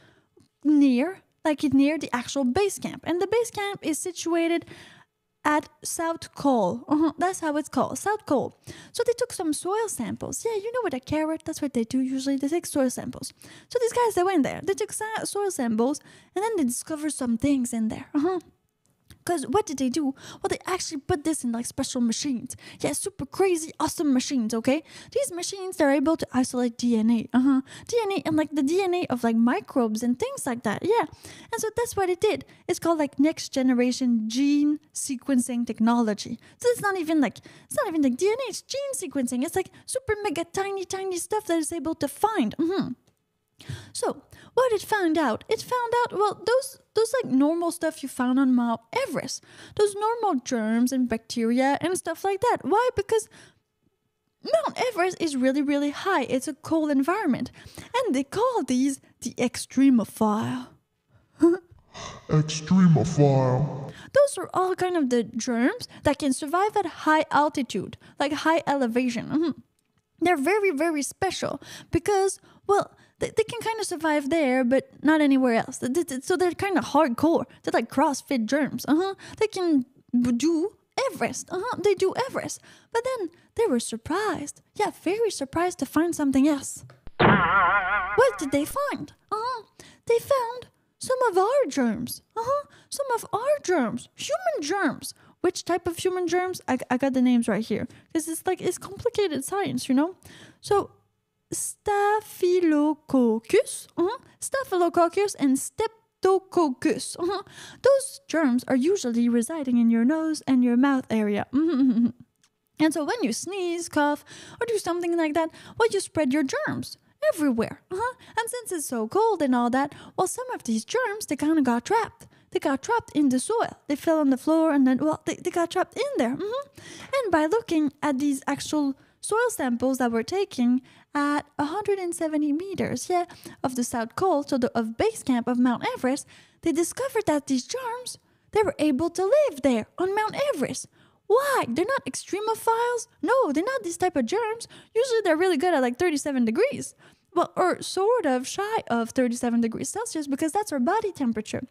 near, like near the actual base camp, and the base camp is situated at South Col. Uh-huh, that's how it's called, South Col. So they took some soil samples. Yeah, you know what a carrot, that's what they do usually. They take soil samples. So these guys, they went there. They took soil samples and then they discovered some things in there. Uh-huh. Because what did they do? Well, they actually put this in like special machines. Yeah, super crazy, awesome machines, okay? These machines, they're able to isolate DNA. Uh huh. DNA and like the DNA of like microbes and things like that. Yeah. And so that's what it did. It's called like next generation gene sequencing technology. So it's not even like, it's not even like DNA, it's gene sequencing. It's like super mega tiny, tiny stuff that is able to find. hmm so, what it found out, it found out well those those like normal stuff you found on Mount Everest, those normal germs and bacteria and stuff like that. Why? Because Mount Everest is really really high. It's a cold environment, and they call these the extremophile. Extremophile. Those are all kind of the germs that can survive at high altitude, like high elevation. Mhm. They're very, very special because, well, they, they can kind of survive there, but not anywhere else. So they're kind of hardcore. They're like CrossFit germs. Uh huh. They can do Everest. Uh huh. They do Everest. But then they were surprised. Yeah, very surprised to find something else. What did they find? Uh huh. They found some of our germs. Uh huh. Some of our germs. Human germs. Which type of human germs? I, I got the names right here. Because it's like, it's complicated science, you know? So, Staphylococcus, uh-huh, Staphylococcus, and Streptococcus. Uh-huh. Those germs are usually residing in your nose and your mouth area. Mhm. And so when you sneeze, cough, or do something like that, well, you spread your germs everywhere. Uh-huh. And since it's so cold and all that, well, some of these germs, they kind of got trapped. They got trapped in the soil. They fell on the floor and then, well, they, they got trapped in there. Mhm. And by looking at these actual soil samples that we're taken at 170 meters, yeah, of the South Pole, so the of base camp of Mount Everest, they discovered that these germs, they were able to live there on Mount Everest. Why? They're not extremophiles? No, they're not these type of germs. Usually they're really good at like 37 degrees. Well, or sort of shy of 37 degrees Celsius because that's our body temperature.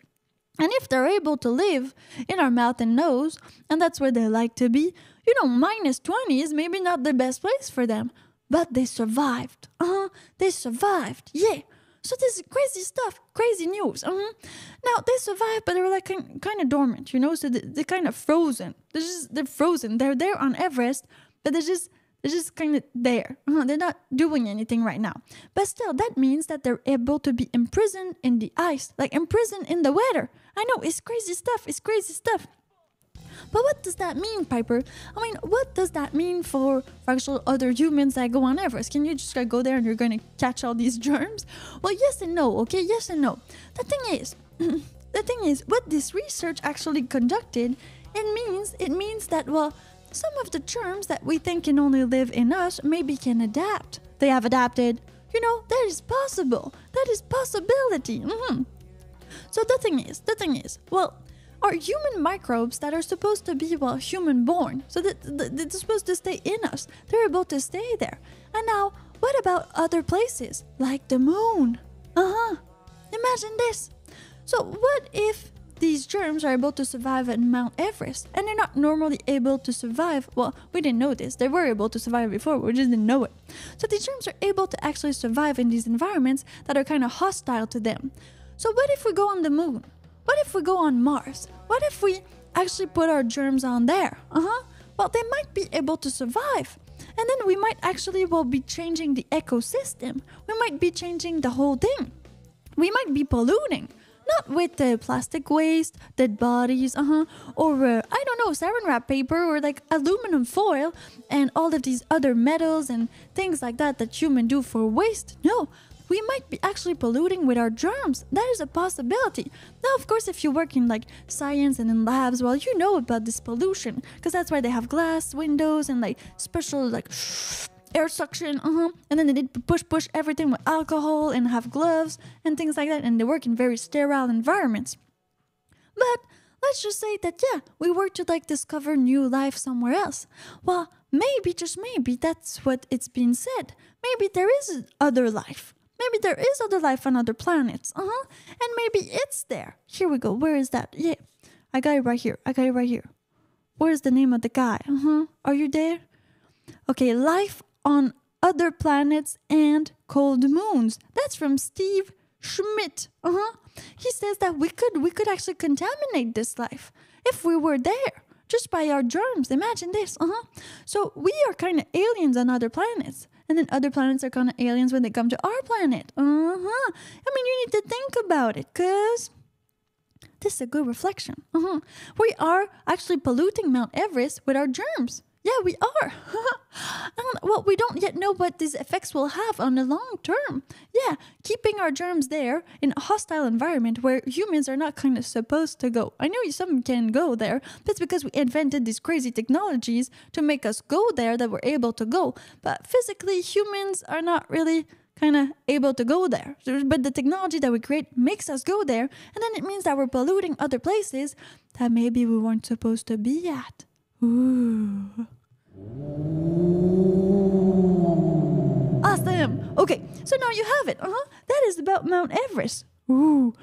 And if they're able to live in our mouth and nose, and that's where they like to be, you know, minus 20 is maybe not the best place for them. But they survived. Uh huh. They survived. Yeah. So this is crazy stuff, crazy news. Uh-huh. Now they survived, but they were like kind, kind of dormant, you know. So they, they're kind of frozen. They're just they're frozen. They're there on Everest, but they're just they're just kind of there. Uh-huh. They're not doing anything right now. But still, that means that they're able to be imprisoned in the ice, like imprisoned in the weather. I know it's crazy stuff. It's crazy stuff. But what does that mean, Piper? I mean, what does that mean for, for actual other humans that go on Everest? Can you just like, go there and you're to catch all these germs? Well, yes and no, okay? Yes and no. The thing is, the thing is, what this research actually conducted, it means it means that well, some of the germs that we think can only live in us maybe can adapt. They have adapted. You know, that is possible. That is possibility. hmm So the thing is, the thing is, well, are human microbes that are supposed to be well human born so that they're supposed to stay in us they're able to stay there and now what about other places like the moon uh-huh imagine this so what if these germs are able to survive at Mount Everest and they're not normally able to survive. Well, we didn't know this. They were able to survive before, we just didn't know it. So these germs are able to actually survive in these environments that are kind of hostile to them. So what if we go on the moon? What if we go on Mars? What if we actually put our germs on there? Uh huh. Well, they might be able to survive. And then we might actually well be changing the ecosystem. We might be changing the whole thing. We might be polluting. Not with the plastic waste, dead bodies, uh huh, or uh, I don't know, saran wrap paper, or like aluminum foil, and all of these other metals and things like that that humans do for waste. No, we might be actually polluting with our germs. That is a possibility. Now, of course, if you work in like science and in labs, well, you know about this pollution because that's why they have glass windows and like special like air suction, uh-huh. And then they push push everything with alcohol and have gloves and things like that, and they work in very sterile environments. But let's just say that yeah, we were to like discover new life somewhere else. Well, maybe just maybe that's what it's been said. Maybe there is other life. Maybe there is other life on other planets. Uh huh. And maybe it's there. Here we go. Where is that? Yeah, I got it right here. I got it right here. Where's the name of the guy? Uh huh. Are you there? Okay, life on other planets and cold moons. That's from Steve Schmidt. Uh huh. He says that we could we could actually contaminate this life. if we were there just by our germs. Imagine this. Uh-huh. So we are kind of aliens on other planets. And then other planets are kind of aliens when they come to our planet. Uh-huh. I mean, you need to think about it, cuz this is a good reflection. Uh-huh. We are actually polluting Mount Everest with our germs. Yeah, we are. Well, we don't yet know what these effects will have on the long term. Yeah, keeping our germs there in a hostile environment where humans are not kind of supposed to go. I know some can go there, but it's because we invented these crazy technologies to make us go there that we're able to go. But physically, humans are not really kind of able to go there. But the technology that we create makes us go there, and then it means that we're polluting other places that maybe we weren't supposed to be at. Ooh. Awesome. Okay, so now you have it. Uh huh. That is about Mount Everest. Ooh.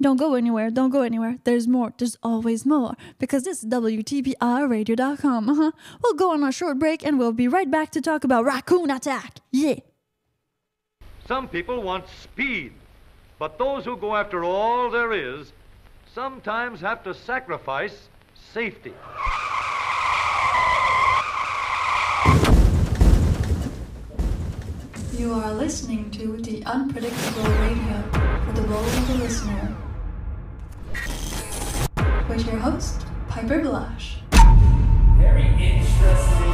Don't go anywhere. Don't go anywhere. There's more. There's always more. Because this is WTPRradio.com. Uh huh. We'll go on a short break and we'll be right back to talk about raccoon attack. Yeah. Some people want speed, but those who go after all there is sometimes have to sacrifice safety. You are listening to the unpredictable radio for the role of the listener. With your host, Piper Blush. Very interesting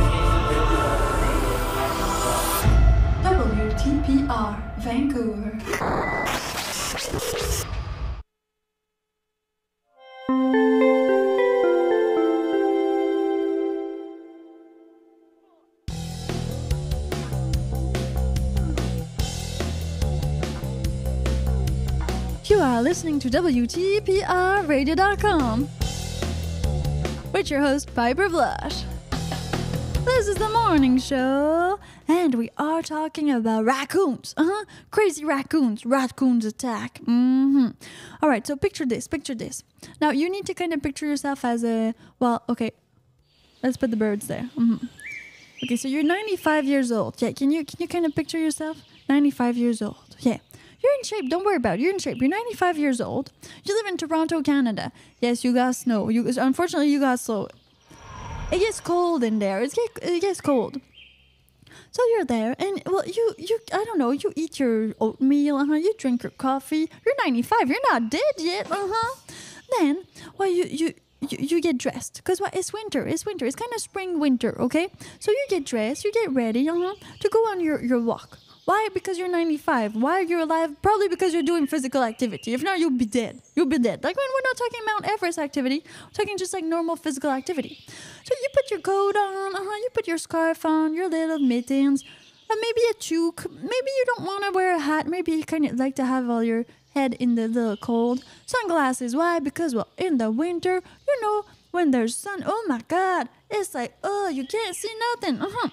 WTPR Vancouver. Are listening to WTPRradio.com with your host, Piper Blush. This is the morning show, and we are talking about raccoons. Uh huh. Crazy raccoons. Raccoons attack. Mm hmm. All right, so picture this. Picture this. Now, you need to kind of picture yourself as a. Well, okay. Let's put the birds there. hmm Okay, so you're 95 years old. Yeah, can you can you kind of picture yourself? 95 years old. Yeah. You're in shape. Don't worry about it. You're in shape. You're 95 years old. You live in Toronto, Canada. Yes, you got snow. You unfortunately you got snow. It gets cold in there. It gets it gets cold. So you're there, and well, you you I don't know. You eat your oatmeal. Uh huh. You drink your coffee. You're 95. You're not dead yet. Uh huh. Then, well, you you. You, you get dressed because what it's winter it's winter it's kind of spring winter okay so you get dressed you get ready uh-huh, to go on your, your walk why? Because you're 95 why are you alive? Probably because you're doing physical activity. If not you'll be dead. You'll be dead. Like when we're not talking mount everest activity we're talking just like normal physical activity. So you put your coat on uh-huh, you put your scarf on your little mittens uh, maybe a toque. Maybe you don't want to wear a hat. Maybe you kind of like to have all your head in the little cold sunglasses. Why? Because well in the winter you know when there's sun oh my god it's like oh you can't see nothing. Uh-huh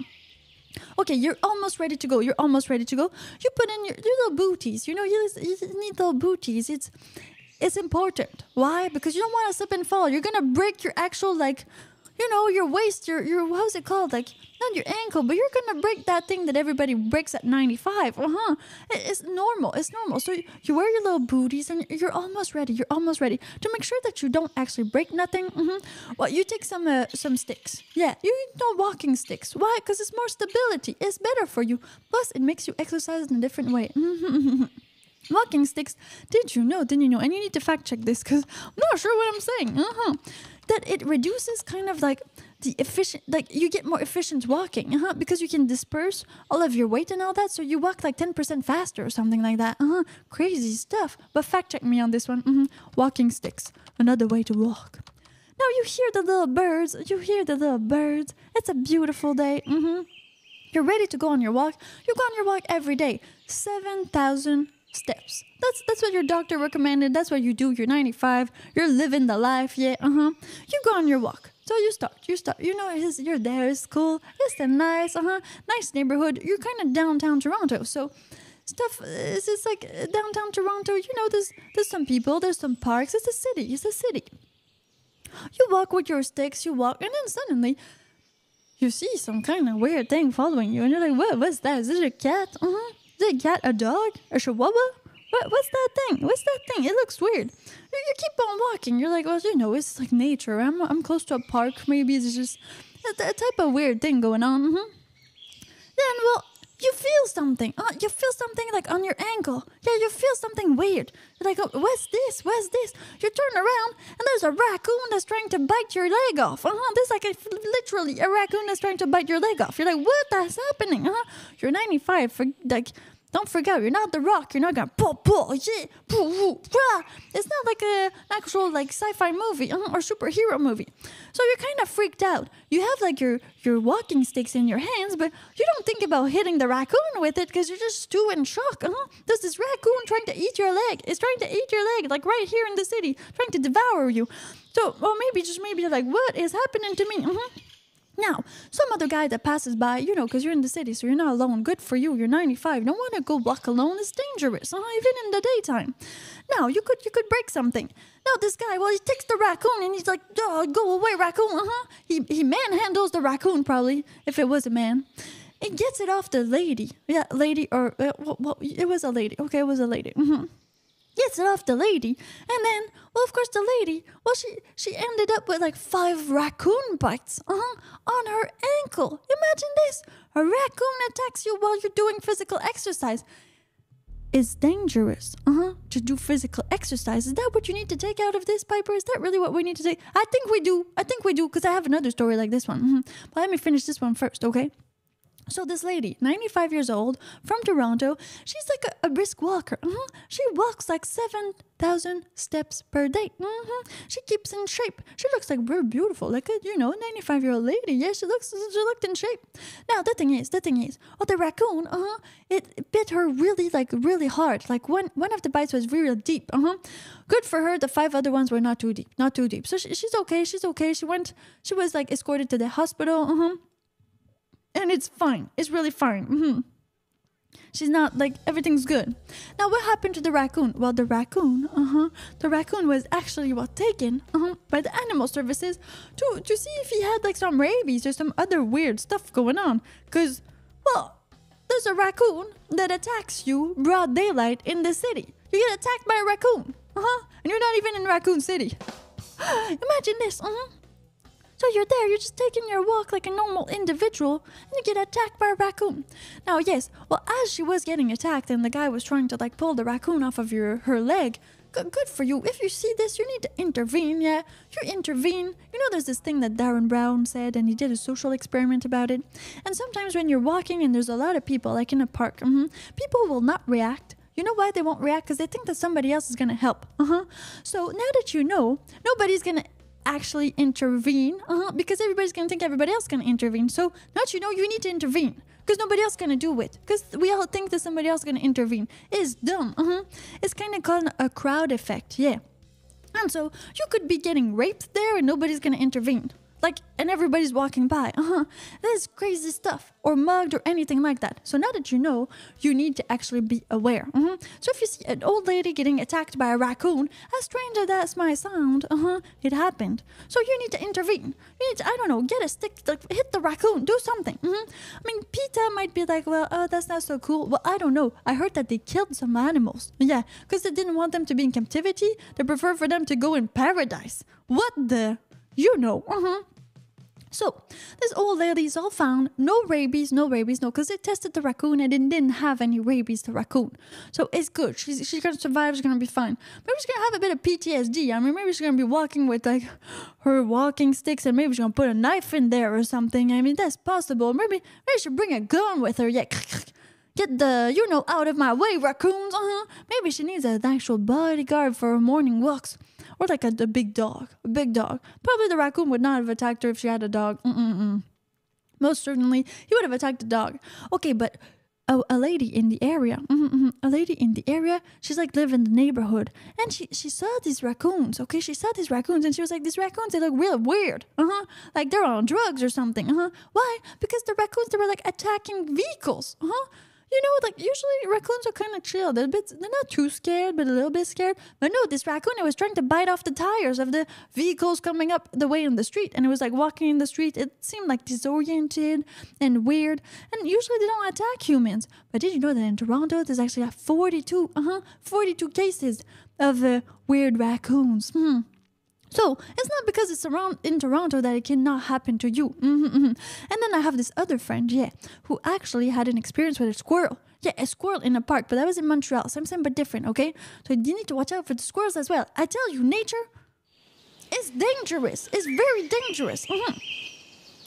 Okay, you're almost ready to go. You're almost ready to go. You put in your, your little booties. You know, you, you need little booties. It's it's important. Why? Because you don't want to slip and fall. You're gonna break your actual like, you know, your waist. Your your how's it called? Like not your ankle, but you're gonna break that thing that everybody breaks at 95. Uh huh. It's normal. It's normal. So you, wear your little booties and you're almost ready. You're almost ready to make sure that you don't actually break nothing. hmm Well, you take some uh, some sticks. Yeah, you know walking sticks. Why? Because it's more stability. It's better for you. Plus, it makes you exercise in a different way. Walking sticks. Did you know? Didn't you know? And you need to fact check this because I'm not sure what I'm saying. Uh-huh. That it reduces kind of like the efficient, like you get more efficient walking, uh-huh, because you can disperse all of your weight and all that. So you walk like 10% faster or something like that. Uh-huh. Crazy stuff. But fact check me on this one. hmm Walking sticks. Another way to walk. Now you hear the little birds. You hear the little birds. It's a beautiful day. hmm You're ready to go on your walk. You go on your walk every day. 7,000 steps. That's that's what your doctor recommended. That's what you do. You're 95. You're living the life. Yeah, uh-huh. You go on your walk. So you start. You start. You know, it's, you're there. It's cool. It's a nice, uh-huh, nice neighborhood. You're kind of downtown Toronto. So stuff is it's like uh, downtown Toronto. You know, there's there's some people. There's some parks. It's a city. It's a city. You walk with your sticks. You walk, and then suddenly you see some kind of weird thing following you, and you're like, "What? What's that? Is it a cat? Uh huh. Is it a dog? A chihuahua? What, what's that thing? What's that thing? It looks weird. You, you keep on walking. You're like, well, you know, it's like nature. I'm, I'm close to a park. Maybe it's just a, a type of weird thing going on. hmm Then, well, you feel something. Uh, you feel something like on your ankle. Yeah, you feel something weird. You're like, oh, what's this? What's this? You turn around and there's a raccoon that's trying to bite your leg off. Uh-huh. There's like a, literally a raccoon that's trying to bite your leg off. You're like, what? That's happening? Uh-huh. You're 95. For, like, don't forget, you're not the rock. You're not gonna pull, pull, yeah, pull, pull, rah. It's not like a actual like sci-fi movie uh, or superhero movie. So you're kind of freaked out. You have like your your walking sticks in your hands, but you don't think about hitting the raccoon with it because you're just too in shock. Uh-huh. There's this raccoon trying to eat your leg. It's trying to eat your leg, like right here in the city, trying to devour you. So, well, maybe just maybe like, what is happening to me? Mhm. Now, some other guy that passes by, you know, because you're in the city, so you're not alone. Good for you. You're 95. Don't want to go walk alone. It's dangerous, even in the daytime. Now, you could you could break something. Now, this guy, well, he takes the raccoon and he's like, go away, raccoon. Uh-huh. He, he manhandles the raccoon, probably, if it was a man. He gets it off the lady. Yeah, lady, or, uh, well, well, it was a lady. Okay, it was a lady. hmm it off the lady. And then well of course the lady well she she ended up with like five raccoon bites uh-huh, on her ankle. Imagine this a raccoon attacks you while you're doing physical exercise. It's dangerous uh-huh to do physical exercise is that what you need to take out of this piper? Is that really what we need to take? I think we do. I think we do because i have another story like this one Mhm. but let me finish this one first okay so this lady, 95 years old, from Toronto, she's like a, a brisk walker. Mhm. She walks like 7,000 steps per day. Mhm. She keeps in shape. She looks like very beautiful, like a, you know, 95 year old lady. Yeah, she looks, she looked in shape. Now, the thing is, the thing is, oh, the raccoon, uh-huh, it bit her really, like, really hard. Like, one, one of the bites was really deep. Uh-huh. Good for her. The five other ones were not too deep, not too deep. So she, she's okay. She's okay. She went, she was like escorted to the hospital. Uh-huh and it's fine. It's really fine. hmm She's not like everything's good. Now, what happened to the raccoon? Well, the raccoon, uh huh, the raccoon was actually well taken, uh huh, by the animal services to to see if he had like some rabies or some other weird stuff going on. Cause, well, there's a raccoon that attacks you broad daylight in the city. You get attacked by a raccoon, uh huh, and you're not even in Raccoon City. Imagine this, uh huh. So you're there, you're just taking your walk like a normal individual, and you get attacked by a raccoon. Now, yes, well, as she was getting attacked and the guy was trying to like pull the raccoon off of your her leg, good, good for you. If you see this, you need to intervene. Yeah, you intervene. You know, there's this thing that Derren Brown said, and he did a social experiment about it. And sometimes when you're walking and there's a lot of people, like in a park, mhm, people will not react. You know why they won't react? Because they think that somebody else is gonna help. Uh huh. So now that you know, nobody's gonna actually intervene uh-huh, because everybody's gonna think everybody else gonna intervene. So that you know, you need to intervene because nobody else gonna do it because we all think that somebody else gonna intervene. It's dumb. Uh-huh. It's kind of called a crowd effect. Yeah. And so you could be getting raped there and nobody's gonna intervene. Like, and everybody's walking by. Uh huh. That's crazy stuff. Or mugged or anything like that. So now that you know, you need to actually be aware. Mhm. So if you see an old lady getting attacked by a raccoon, as strange as that might sound, uh huh, it happened. So you need to intervene. You need to, I don't know, get a stick, like, hit the raccoon, do something. Mhm. I mean, PETA might be like, well, oh, that's not so cool. Well, I don't know. I heard that they killed some animals. Yeah, because they didn't want them to be in captivity. They prefer for them to go in paradise. What the? You know. Uh huh. So, this old lady's all found no rabies, no rabies, no, because they tested the raccoon and it didn't have any rabies, the raccoon. So, it's good. She's, she's gonna survive, she's gonna be fine. Maybe she's gonna have a bit of PTSD. I mean, maybe she's gonna be walking with like her walking sticks and maybe she's gonna put a knife in there or something. I mean, that's possible. Maybe, maybe she bring a gun with her. Yeah. Get the, you know, out of my way, raccoons. Uh huh. Maybe she needs an actual bodyguard for her morning walks. Or like a, a big dog. A big dog. Probably the raccoon would not have attacked her if she had a dog. Mm-mm-mm. Most certainly, he would have attacked the dog. Okay, but a, a lady in the area, mhm, mhm, a lady in the area, she's like live in the neighborhood, and she she saw these raccoons. Okay, she saw these raccoons, and she was like, these raccoons they look real weird. Uh huh. Like they're on drugs or something. Uh huh. Why? Because the raccoons they were like attacking vehicles. Uh huh. You know, like usually raccoons are kind of chill. They're a bit, they're not too scared, but a little bit scared. But no, this raccoon, it was trying to bite off the tires of the vehicles coming up the way in the street, and it was like walking in the street. It seemed like disoriented and weird. And usually they don't attack humans. But did you know that in Toronto, there's actually like 42, uh huh, 42 cases of uh, weird raccoons. Hmm. So it's not because it's around in Toronto that it cannot happen to you. Mhm, mhm. And then I have this other friend, yeah, who actually had an experience with a squirrel. Yeah, a squirrel in a park, but that was in Montreal. Same, same, but different. Okay, so you need to watch out for the squirrels as well. I tell you, nature is dangerous. It's very dangerous. Mhm.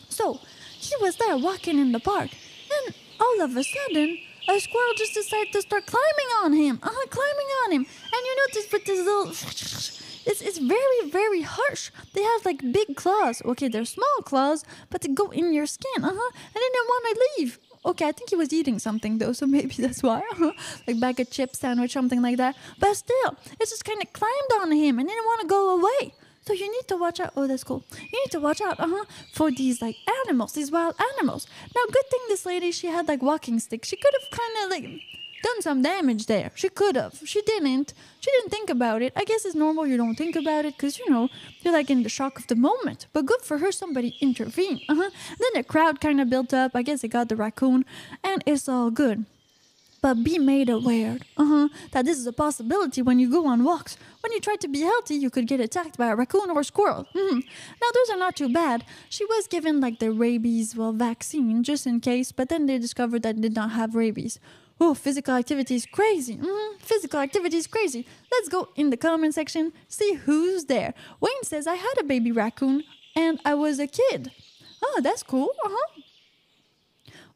So he was there walking in the park, and all of a sudden, a squirrel just decided to start climbing on him. Uh huh, climbing on him. And you notice with this little. It's, it's very, very harsh. They have like big claws. Okay, they're small claws, but they go in your skin. Uh huh. And then they want to leave. Okay, I think he was eating something though, so maybe that's why. Uh-huh. like bag of chips sandwich, something like that. But still, it just kind of climbed on him and didn't want to go away. So you need to watch out. Oh, that's cool. You need to watch out, uh huh, for these like animals, these wild animals. Now, good thing this lady she had like walking sticks. She could have kind of like done some damage there. She could have. She didn't. She didn't think about it. I guess it's normal you don't think about it because, you know, you're like in the shock of the moment. But good for her, somebody intervened. Uh-huh. Then the crowd kind of built up. I guess they got the raccoon, and it's all good. But be made aware uh-huh, that this is a possibility when you go on walks. When you try to be healthy, you could get attacked by a raccoon or a squirrel. Mhm. Now, those are not too bad. She was given like the rabies, well, vaccine just in case, but then they discovered that did not have rabies. Oh, physical activity is crazy. Mhm, Physical activity is crazy. Let's go in the comment section, see who's there. Wayne says, I had a baby raccoon and I was a kid. Oh, that's cool. Uh huh.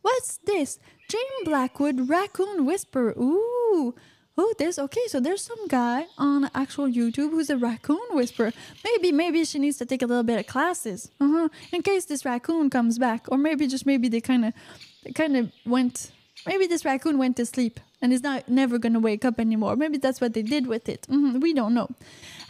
What's this? Jane Blackwood, Raccoon Whisperer. Ooh. Oh, there's okay. So there's some guy on actual YouTube who's a raccoon whisperer. Maybe, maybe she needs to take a little bit of classes, uh-huh, in case this raccoon comes back, or maybe just maybe they kind of, they kind of went. Maybe this raccoon went to sleep and is not never gonna wake up anymore. Maybe that's what they did with it. Mhm, we don't know.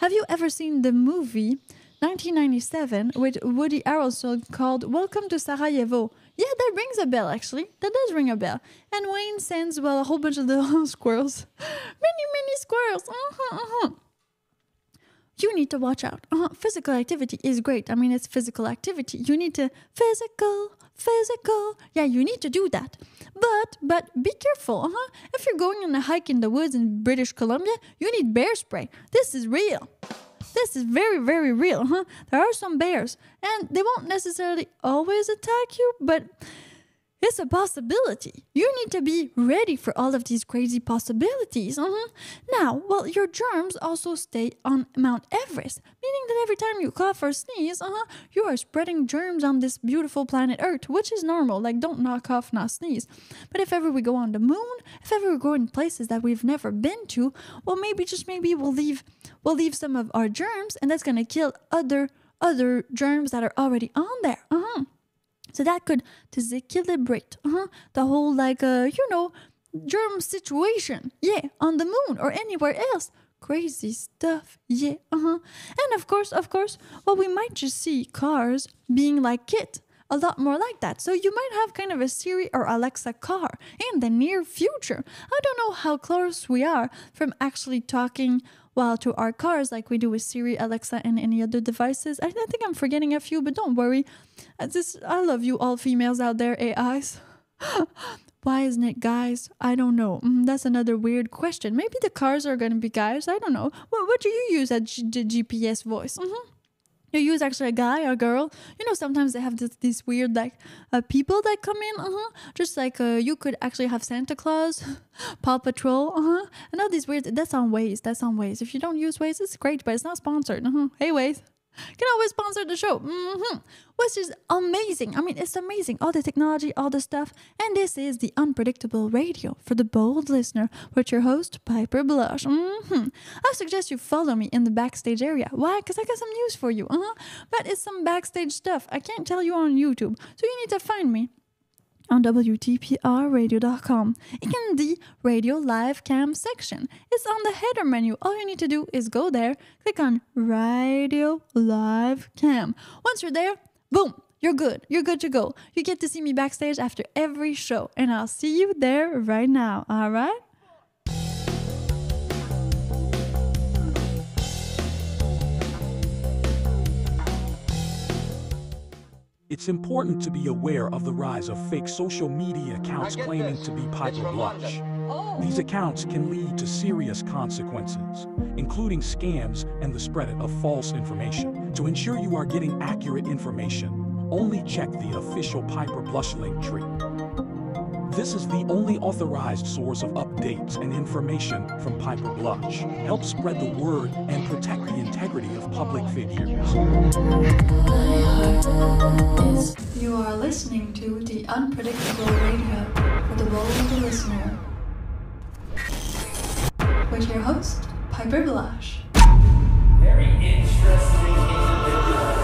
Have you ever seen the movie 1997 with Woody Harrelson called Welcome to Sarajevo? Yeah, that rings a bell actually. That does ring a bell. And Wayne sends well a whole bunch of little squirrels, many many squirrels. Uh-huh, uh-huh. You need to watch out. Uh-huh. Physical activity is great. I mean, it's physical activity. You need to physical, physical. Yeah, you need to do that. But but be careful. Uh-huh. If you're going on a hike in the woods in British Columbia, you need bear spray. This is real. This is very, very real, huh? There are some bears, and they won't necessarily always attack you, but it's a possibility. You need to be ready for all of these crazy possibilities. uh-huh. Now, well, your germs also stay on Mount Everest, meaning that every time you cough or sneeze, uh-huh, you are spreading germs on this beautiful planet Earth, which is normal. Like, don't not cough, not sneeze. But if ever we go on the moon, if ever we go in places that we've never been to, well, maybe just maybe we'll leave, we'll leave some of our germs, and that's gonna kill other other germs that are already on there. Uh-huh. So that could disequilibrate uh-huh, the whole like uh you know germ situation. Yeah, on the moon or anywhere else. Crazy stuff. Yeah. Uh-huh. And of course, of course, well we might just see cars being like KITT. A lot more like that. So you might have kind of a Siri or Alexa car in the near future. I don't know how close we are from actually talking well to our cars like we do with Siri, Alexa, and any other devices. I, think I'm forgetting a few, but don't worry. I just I love you all females out there, AIs. Why isn't it guys? I don't know. Mm, that's another weird question. Maybe the cars are gonna be guys. I don't know. What what do you use at G- G- GPS voice? hmm You use actually a guy or a girl. You know, sometimes they have this, these weird like uh, people that come in. Uh huh. Just like uh, you could actually have Santa Claus, Paw Patrol. Uh huh. And all these weird. That's on Waze. That's on Waze. If you don't use Waze, it's great, but it's not sponsored. Uh huh. Hey Waze. Can always sponsor the show. hmm Which is amazing. I mean, it's amazing. All the technology, all the stuff. And this is the unpredictable radio for the bold listener with your host, Piper Blush. hmm I suggest you follow me in the backstage area. Why? Because I got some news for you. Uh-huh. But it's some backstage stuff. I can't tell you on YouTube. So you need to find me on WTPRradio.com in the radio live cam section. It's on the header menu. All you need to do is go there, click on radio live cam. Once you're there, boom, you're good. You're good to go. You get to see me backstage after every show, and I'll see you there right now, alright? It's important to be aware of the rise of fake social media accounts claiming to be Piper Blush. These accounts can lead to serious consequences, including scams and the spread of false information. To ensure you are getting accurate information, only check the official Piper Blush Linktree. This is the only authorized source of updates and information from Piper Blush. Help spread the word and protect the integrity of public figures. You are listening to the Unpredictable Radio for the Role of the Listener. With your host, Piper Blush. Very interesting individual.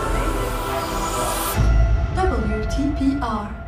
WTPR